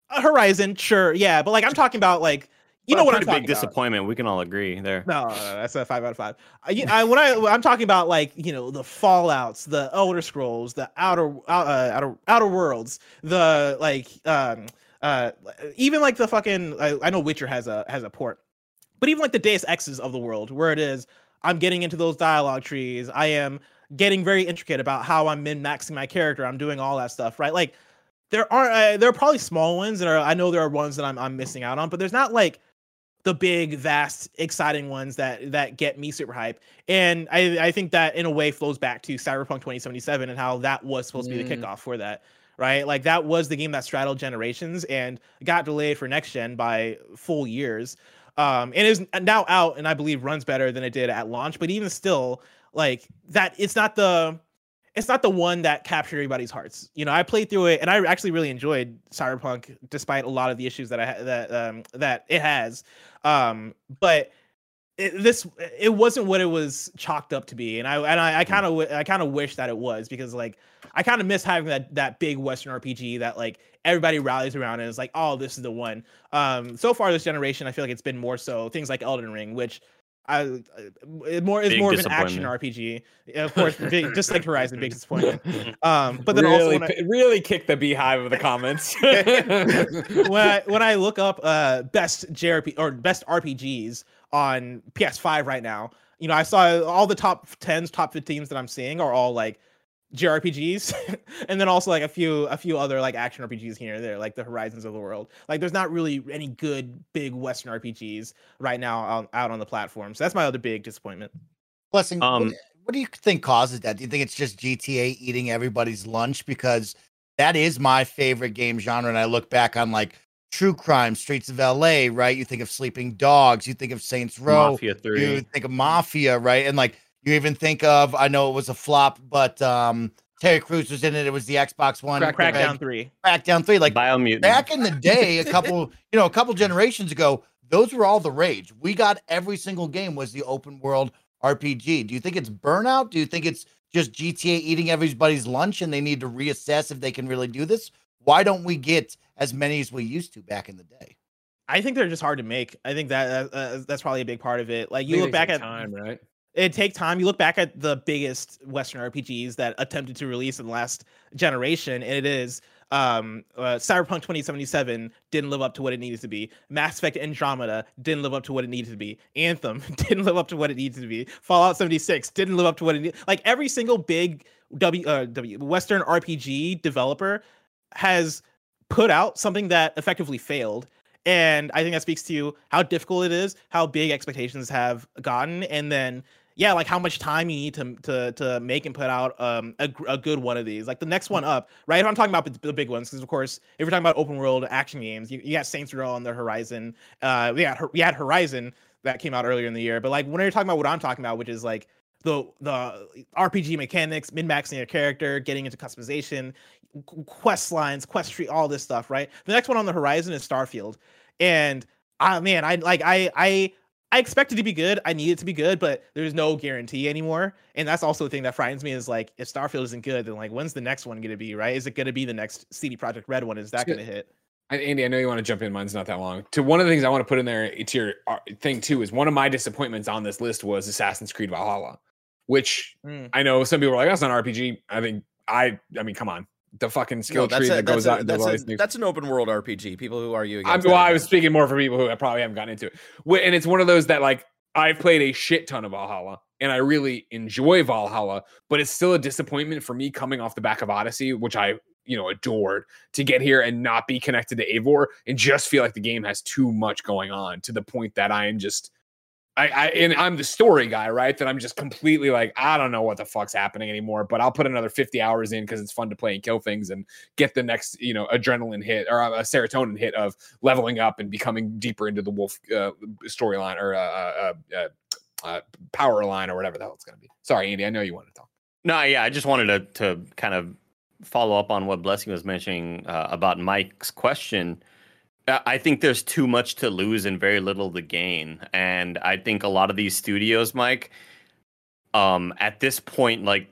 uh, Horizon, sure, yeah, but like I'm talking about like you know what I'm talking big about. disappointment. We can all agree there. No, no, no, that's a five out of five. I, I when I I'm talking about like you know the Fallout's, the Elder Scrolls, the Outer uh, Outer Outer Worlds, the like um uh even like the fucking I, I know Witcher has a has a port, but even like the Deus Exes of the world where it is I'm getting into those dialogue trees. I am getting very intricate about how I'm min maxing my character. I'm doing all that stuff, right? Like there are uh, there are probably small ones that are I know there are ones that I'm I'm missing out on, but there's not like the big, vast, exciting ones that that get me super hype. And I I think that in a way flows back to Cyberpunk 2077 and how that was supposed to be the Mm. kickoff for that. Right, like that was the game that straddled generations and got delayed for next gen by full years. Um, and is now out and I believe runs better than it did at launch. But even still, like that, it's not the it's not the one that captured everybody's hearts. You know, I played through it and I actually really enjoyed Cyberpunk despite a lot of the issues that I ha- that um that it has. Um but it, this it wasn't what it was chalked up to be and I and I, I kind of I kind of wish that it was because like I kind of miss having that that big western RPG that like everybody rallies around and It's like oh this is the one. Um so far this generation I feel like it's been more so things like Elden Ring which I uh, more is more of an action. RPG. Of [LAUGHS] course, big, just like Horizon, big disappointment. [LAUGHS] Um, but then really, also I, really kick the beehive of the comments. [LAUGHS] when I when I look up uh best JRP or best RPGs on PS5 right now, you know, I saw all the top 10s, top 15s that I'm seeing are all like JRPGs, [LAUGHS] and then also like a few a few other like action RPGs here and there, like the Horizons of the world. Like there's not really any good big Western RPGs right now out, out on the platform. So that's my other big disappointment. Blessing. what- Um, what, do you think causes that? Do you think it's just GTA eating everybody's lunch? Because that is my favorite game genre. And I look back on like true crime, Streets of LA, right? You think of Sleeping Dogs, you think of Saints Row, Mafia Three, you think of Mafia, right? And like You even think of I know it was a flop, but um Terry Crews was in it. It was the Xbox One. Crackdown Crackdown, three. Crackdown three. Like Biomutant. back in the [LAUGHS] day, a couple, you know, a couple generations ago, those were all the rage. We got every single game was the open world RPG. Do you think it's burnout? Do you think it's just GTA eating everybody's lunch and they need to reassess if they can really do this? Why don't we get as many as we used to back in the day? I think they're just hard to make. I think that uh, that's probably a big part of it. Like you think look back at time, right? It take time. You look back at the biggest Western RPGs that attempted to release in the last generation, and it is um uh, Cyberpunk 2077 didn't live up to what it needed to be. Mass Effect Andromeda didn't live up to what it needed to be. Anthem [LAUGHS] didn't live up to what it needed to be. Fallout 76 didn't live up to what it needed. Like every single big W uh, W Western RPG developer has put out something that effectively failed. And I think that speaks to how difficult it is, how big expectations have gotten, and then yeah, like how much time you need to to to make and put out um a, a good one of these. Like the next one up, right? If I'm talking about the, the big ones, because of course, if we're talking about open world action games, you, you got Saints Row on the horizon. Uh, we had we had Horizon that came out earlier in the year, but like when you're talking about what I'm talking about, which is like the the RPG mechanics, min maxing your character, getting into customization, quest lines, quest tree, all this stuff, right? The next one on the horizon is Starfield, and ah man, I like I I I expect it to be good. I need it to be good, but there's no guarantee anymore. And that's also the thing that frightens me is like if Starfield isn't good, then like when's the next one gonna be, right? Is it gonna be the next CD Projekt Red one? Is that gonna hit? Andy, I know you want to jump in. Mine's not that long. To one of the things I want to put in there to your uh, thing too is one of my disappointments on this list was Assassin's Creed Valhalla, which Mm. I know some people are like, "That's not an RPG." I think I, I mean, come on, the fucking skill No, tree a, that goes a- out. that's, a- things. that's an open world RPG. People who argue I'm, well, I was speaking more for people who I probably haven't gotten into it. And it's one of those that like I've played a shit ton of Valhalla and I really enjoy Valhalla, but it's still a disappointment for me coming off the back of Odyssey, which I you know adored to get here and not be connected to Eivor and just feel like the game has too much going on to the point that I am just I, I and I'm the story guy, right? That I'm just completely like, I don't know what the fuck's happening anymore, but I'll put another 50 hours in because it's fun to play and kill things and get the next, you know, adrenaline hit or a serotonin hit of leveling up and becoming deeper into the wolf uh, storyline or uh, uh, uh, uh, power line or whatever the hell it's gonna be. Sorry, Andy, I know you wanted to talk. No, yeah, I just wanted to to kind of follow up on what Blessing was mentioning uh, about Mike's question. Uh, I think there's too much to lose and very little to gain, and I think a lot of these studios, Mike, um, at this point, like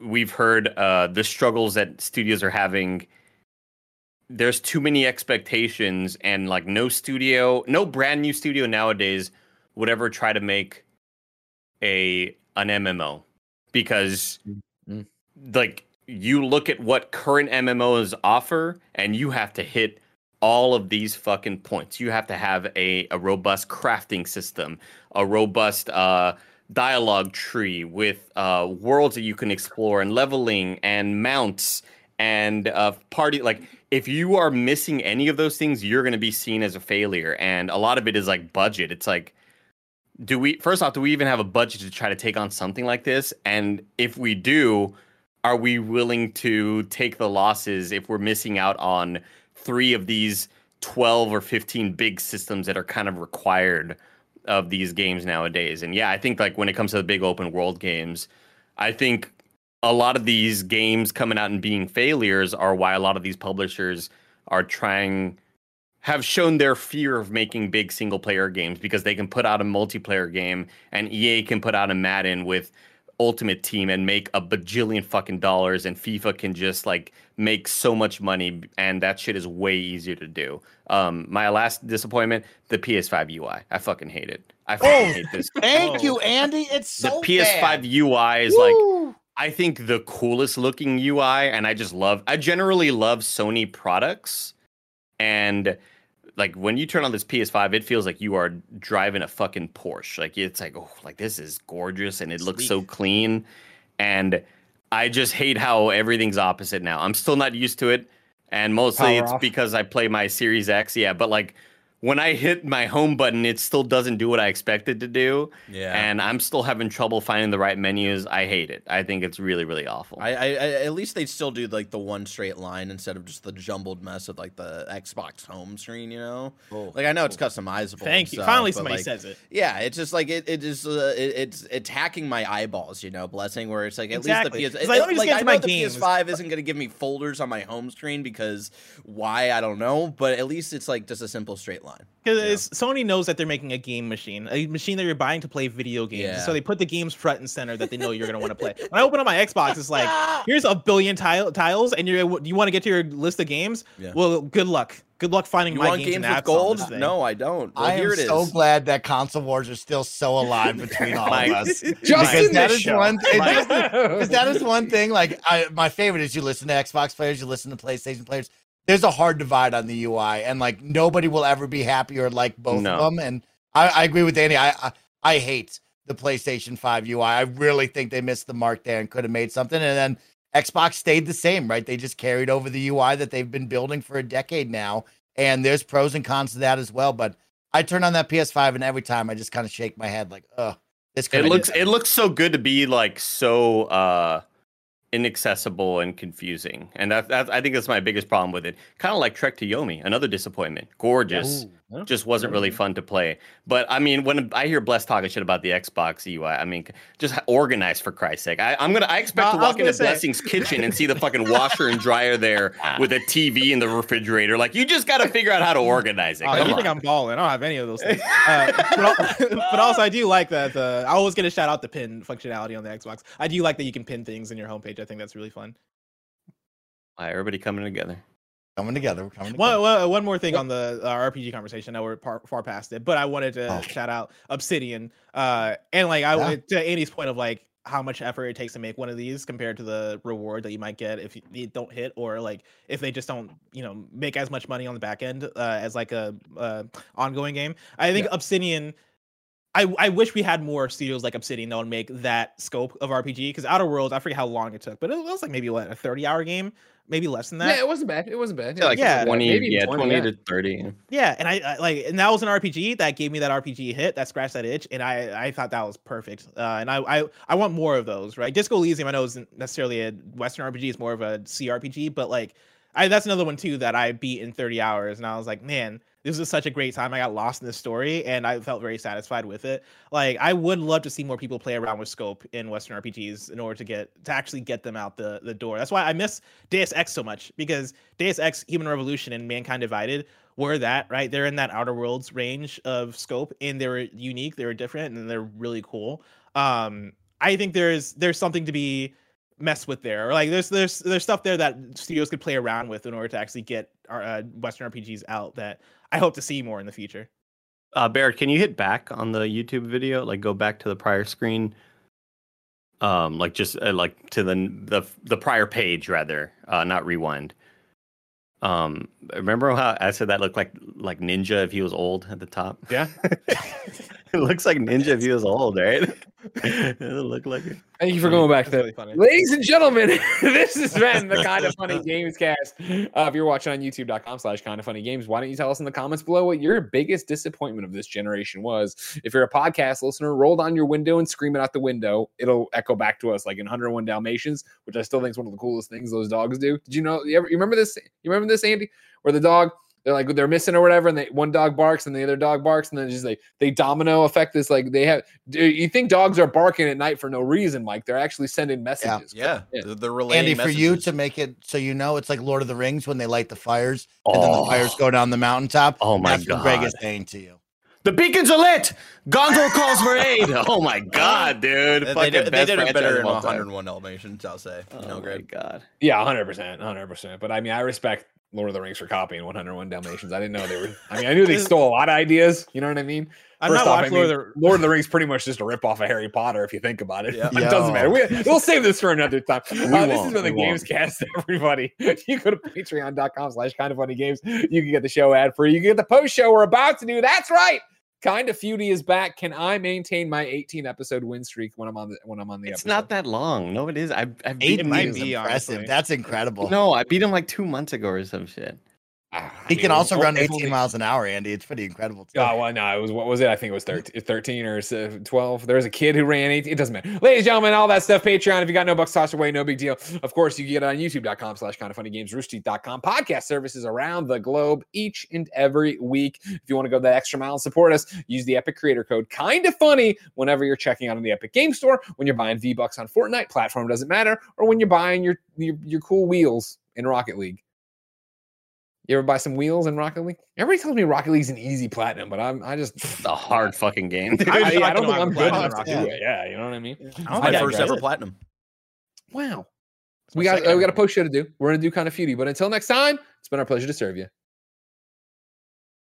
we've heard uh, the struggles that studios are having. There's too many expectations, and like no studio, no brand new studio nowadays would ever try to make a an MMO because Mhm. like you look at what current MMOs offer and you have to hit all of these fucking points. You have to have a, a robust crafting system, a robust uh, dialogue tree with uh, worlds that you can explore and leveling and mounts and uh, party. Like, if you are missing any of those things, you're going to be seen as a failure. And a lot of it is like budget. It's like, do we first off do we even have a budget to try to take on something like this and if we do are we willing to take the losses if we're missing out on three of these 12 or 15 big systems that are kind of required of these games nowadays. And yeah i think like when it comes to the big open world games i think a lot of these games coming out and being failures are why a lot of these publishers are trying have shown their fear of making big single player games because they can put out a multiplayer game and EA can put out a Madden with Ultimate Team and make a bajillion fucking dollars and FIFA can just like make so much money and that shit is way easier to do. Um my last disappointment, the PS5 UI. I fucking hate it. I fucking hate this. Thank Oh. you, Andy. It's so The PS5 bad. UI is like I think the coolest looking UI, and I just love. I generally love Sony products, and like when you turn on this PS5, it feels like you are driving a fucking Porsche. Like it's like, oh, like this is gorgeous, and it looks so clean. And I just hate how everything's opposite now. I'm still not used to it, and mostly Power it's off. because I play my Series X. Yeah, but like when I hit my home button, it still doesn't do what I expected to do. Yeah. And I'm still having trouble finding the right menus. I hate it. I think it's really, really awful. I, I, I at least they still do like the one straight line instead of just the jumbled mess of like the Xbox home screen. You know, like I know it's customizable. Thank you. stuff, Finally, somebody like, says it. Yeah, it's just like it. It is. Uh, it, it's attacking my eyeballs. You know, blessing. Where it's like at Exactly. least the PS. It's like, let me just get I to my the games. PS5 isn't going to give me folders on my home screen because why I don't know, but at least it's like just a simple straight line. Because Sony knows that they're making a game machine, a machine that you're buying to play video games. Yeah. So they put the games front and center that they know you're gonna want to play. When I open up my Xbox, it's like, [LAUGHS] here's a billion tile- tiles, and you're you want to get to your list of games. Yeah. Well, good luck. Good luck finding You my want games, games and with apps gold? No, I don't. Well, I here am it is. so glad that console wars are still so alive between all of [LAUGHS] us. [LAUGHS] Just because in that show. one. It just, because that is one thing. Like I, my favorite is you listen to Xbox players, you listen to PlayStation players. There's a hard divide on the UI, and like nobody will ever be happy or like both No. of them. And I, I agree with Danny. I, I I hate the PlayStation 5 UI. I really think they missed the mark there and could have made something. And then Xbox stayed the same, right? They just carried over the UI that they've been building for a decade now. And there's pros and cons to that as well. But I turn on that PS5 and every time I just kind of shake my head like, ugh, this could it looks it looks so good to be like so uh inaccessible and confusing. And that, that I think that's my biggest problem with it. Kind of like Trek to Yomi, another disappointment. Gorgeous. Just wasn't really fun to play. But I mean, when I hear Bless talking shit about the Xbox UI, I mean, just organize for Christ's sake. I, I'm gonna. I expect Uh, to walk into say- Blessing's kitchen and see the fucking washer and dryer there [LAUGHS] with a TV in the refrigerator. Like, you just got to figure out how to organize it. Oh, you think I'm balling? I don't have any of those things. [LAUGHS] Uh, but, [LAUGHS] but also, I do like that. Uh, I always get a shout out the pin functionality on the Xbox. I do like that you can pin things in your homepage. I think that's really fun. All right, everybody coming together. Coming together. We're coming together. One, one, more thing on the uh, RPG conversation. Now we're par- far past it, but I wanted to Oh. shout out Obsidian. Uh, and like I Yeah. to Andy's point of like how much effort it takes to make one of these compared to the reward that you might get if you, don't hit or like if they just don't you know make as much money on the back end uh, as like a uh, ongoing game. I think Obsidian. I, I wish we had more studios like Obsidian that would make that scope of RPG because Outer Worlds I forget how long it took, but it was like maybe what a thirty hour game, maybe less than that. Yeah, it wasn't bad. It wasn't bad. Yeah, like Yeah, 20, maybe yeah, 20, 20 yeah. to 30. Yeah, and I, I like, and that was an RPG that gave me that RPG hit that scratched that itch, and I, I thought that was perfect. Uh, and I, I, I want more of those. Right, Disco Elysium, I know isn't necessarily a Western RPG; it's more of a CRPG, but like, I that's another one too that I beat in 30 hours, and I was like, man, this was such a great time. I got lost in this story, and I felt very satisfied with it. Like, I would love to see more people play around with scope in Western RPGs in order to get to actually get them out the the door. That's why I miss Deus Ex so much because Deus Ex, Human Revolution, and Mankind Divided were that right. They're in that Outer Worlds range of scope, and they were unique, they were different, and they're really cool. Um, I think there's there's something to be messed with there. Or like there's there's there's stuff there that studios could play around with in order to actually get our uh, Western RPGs out that I hope to see more in the future. Uh, Barrett, can you hit back on the YouTube video? Like go back to the prior screen. Um, like just uh, like to the the the prior page rather, uh, not rewind. Um, remember how I said that looked like like Ninja if he was old at the top? Yeah. [LAUGHS] [LAUGHS] [LAUGHS] it looks like Ninja if he was old, right? [LAUGHS] [LAUGHS] it look like it. Thank you for going back That's to really. Ladies and gentlemen, this has been the Kind of Funny Games cast. Uh, if you're watching on youtube.com slash kind of funny games, why don't you tell us in the comments below what your biggest disappointment of this generation was? If you're a podcast listener, roll down your window and scream it out the window. It'll echo back to us like in 101 Dalmatians, which I still think is one of the coolest things those dogs do. Did you know? You, ever, you remember this? You remember this, Andy? Where the dog they're like they're missing or whatever, and they one dog barks and the other dog barks, and then just like they domino effect this like they have. You think dogs are barking at night for no reason, Mike? They're actually sending messages. Yeah, Yeah. they're, they're relaying Andy, for you to make it so you know, it's like Lord of the Rings when they light the fires and then the Oh. fires go down the mountaintop. Oh my That's what Greg God. is saying to you. The beacons are lit. Gondor calls for aid. [LAUGHS] Oh my god, dude! They, they Fucking did, they did it better in 101 Dalmatians, I'll say. Oh you know, my Greg. god. Yeah, hundred percent, hundred percent. But I mean, I respect Lord of the Rings for copying 101 Dalmatians. I didn't know they were. I mean, I knew [LAUGHS] they stole a lot of ideas. You know what I mean? I've First not off, I watched Lord of the Lord of the Rings pretty much just a rip off of Harry Potter if you think about it. Yeah. [LAUGHS] it doesn't matter. We, we'll save this for another time. Uh, this has been the Games. Cast, [LAUGHS] everybody. You go to patreon.com slash kind of funny games. You can get the show ad free. You can get the post show we're about to do. That's right. Kind of Feudy is back. Can I maintain my 18 episode win streak when I'm on the when I'm on the It's episode? not that long. No, it is. I, I beat him. might is be, impressive. honestly. That's incredible. No, I beat him like two months ago or some shit. Ah, I He mean, can also run 18 only- miles an hour, Andy. It's pretty incredible. too. Oh, well, no, it was what was it? I think it was 13, 13 or 12. There was a kid who ran 18. It doesn't matter. Ladies and gentlemen, all that stuff, Patreon. If you got no bucks tossed away, no big deal. Of course, you can get it on youtube.com slash kind of funny games, roosterteeth.com, podcast services around the globe each and every week. If you want to go that extra mile and support us, use the Epic Creator Code kind of funny whenever you're checking out on the Epic Game Store, when you're buying V Bucks on Fortnite, platform doesn't matter, or when you're buying your, your, your cool wheels in Rocket League. You ever buy some wheels in Rocket League? Everybody tells me Rocket League's an easy platinum, but I'm I just It's a hard fucking game. [LAUGHS] dude. I, I I don't think I'm I'm good platinum enough to Rocket do it. Yeah, you know what I mean. I don't My first digress. ever platinum. Wow. We got, uh, we got a post show to do. We're gonna do kind of feudy, but until next time, it's been our pleasure to serve you.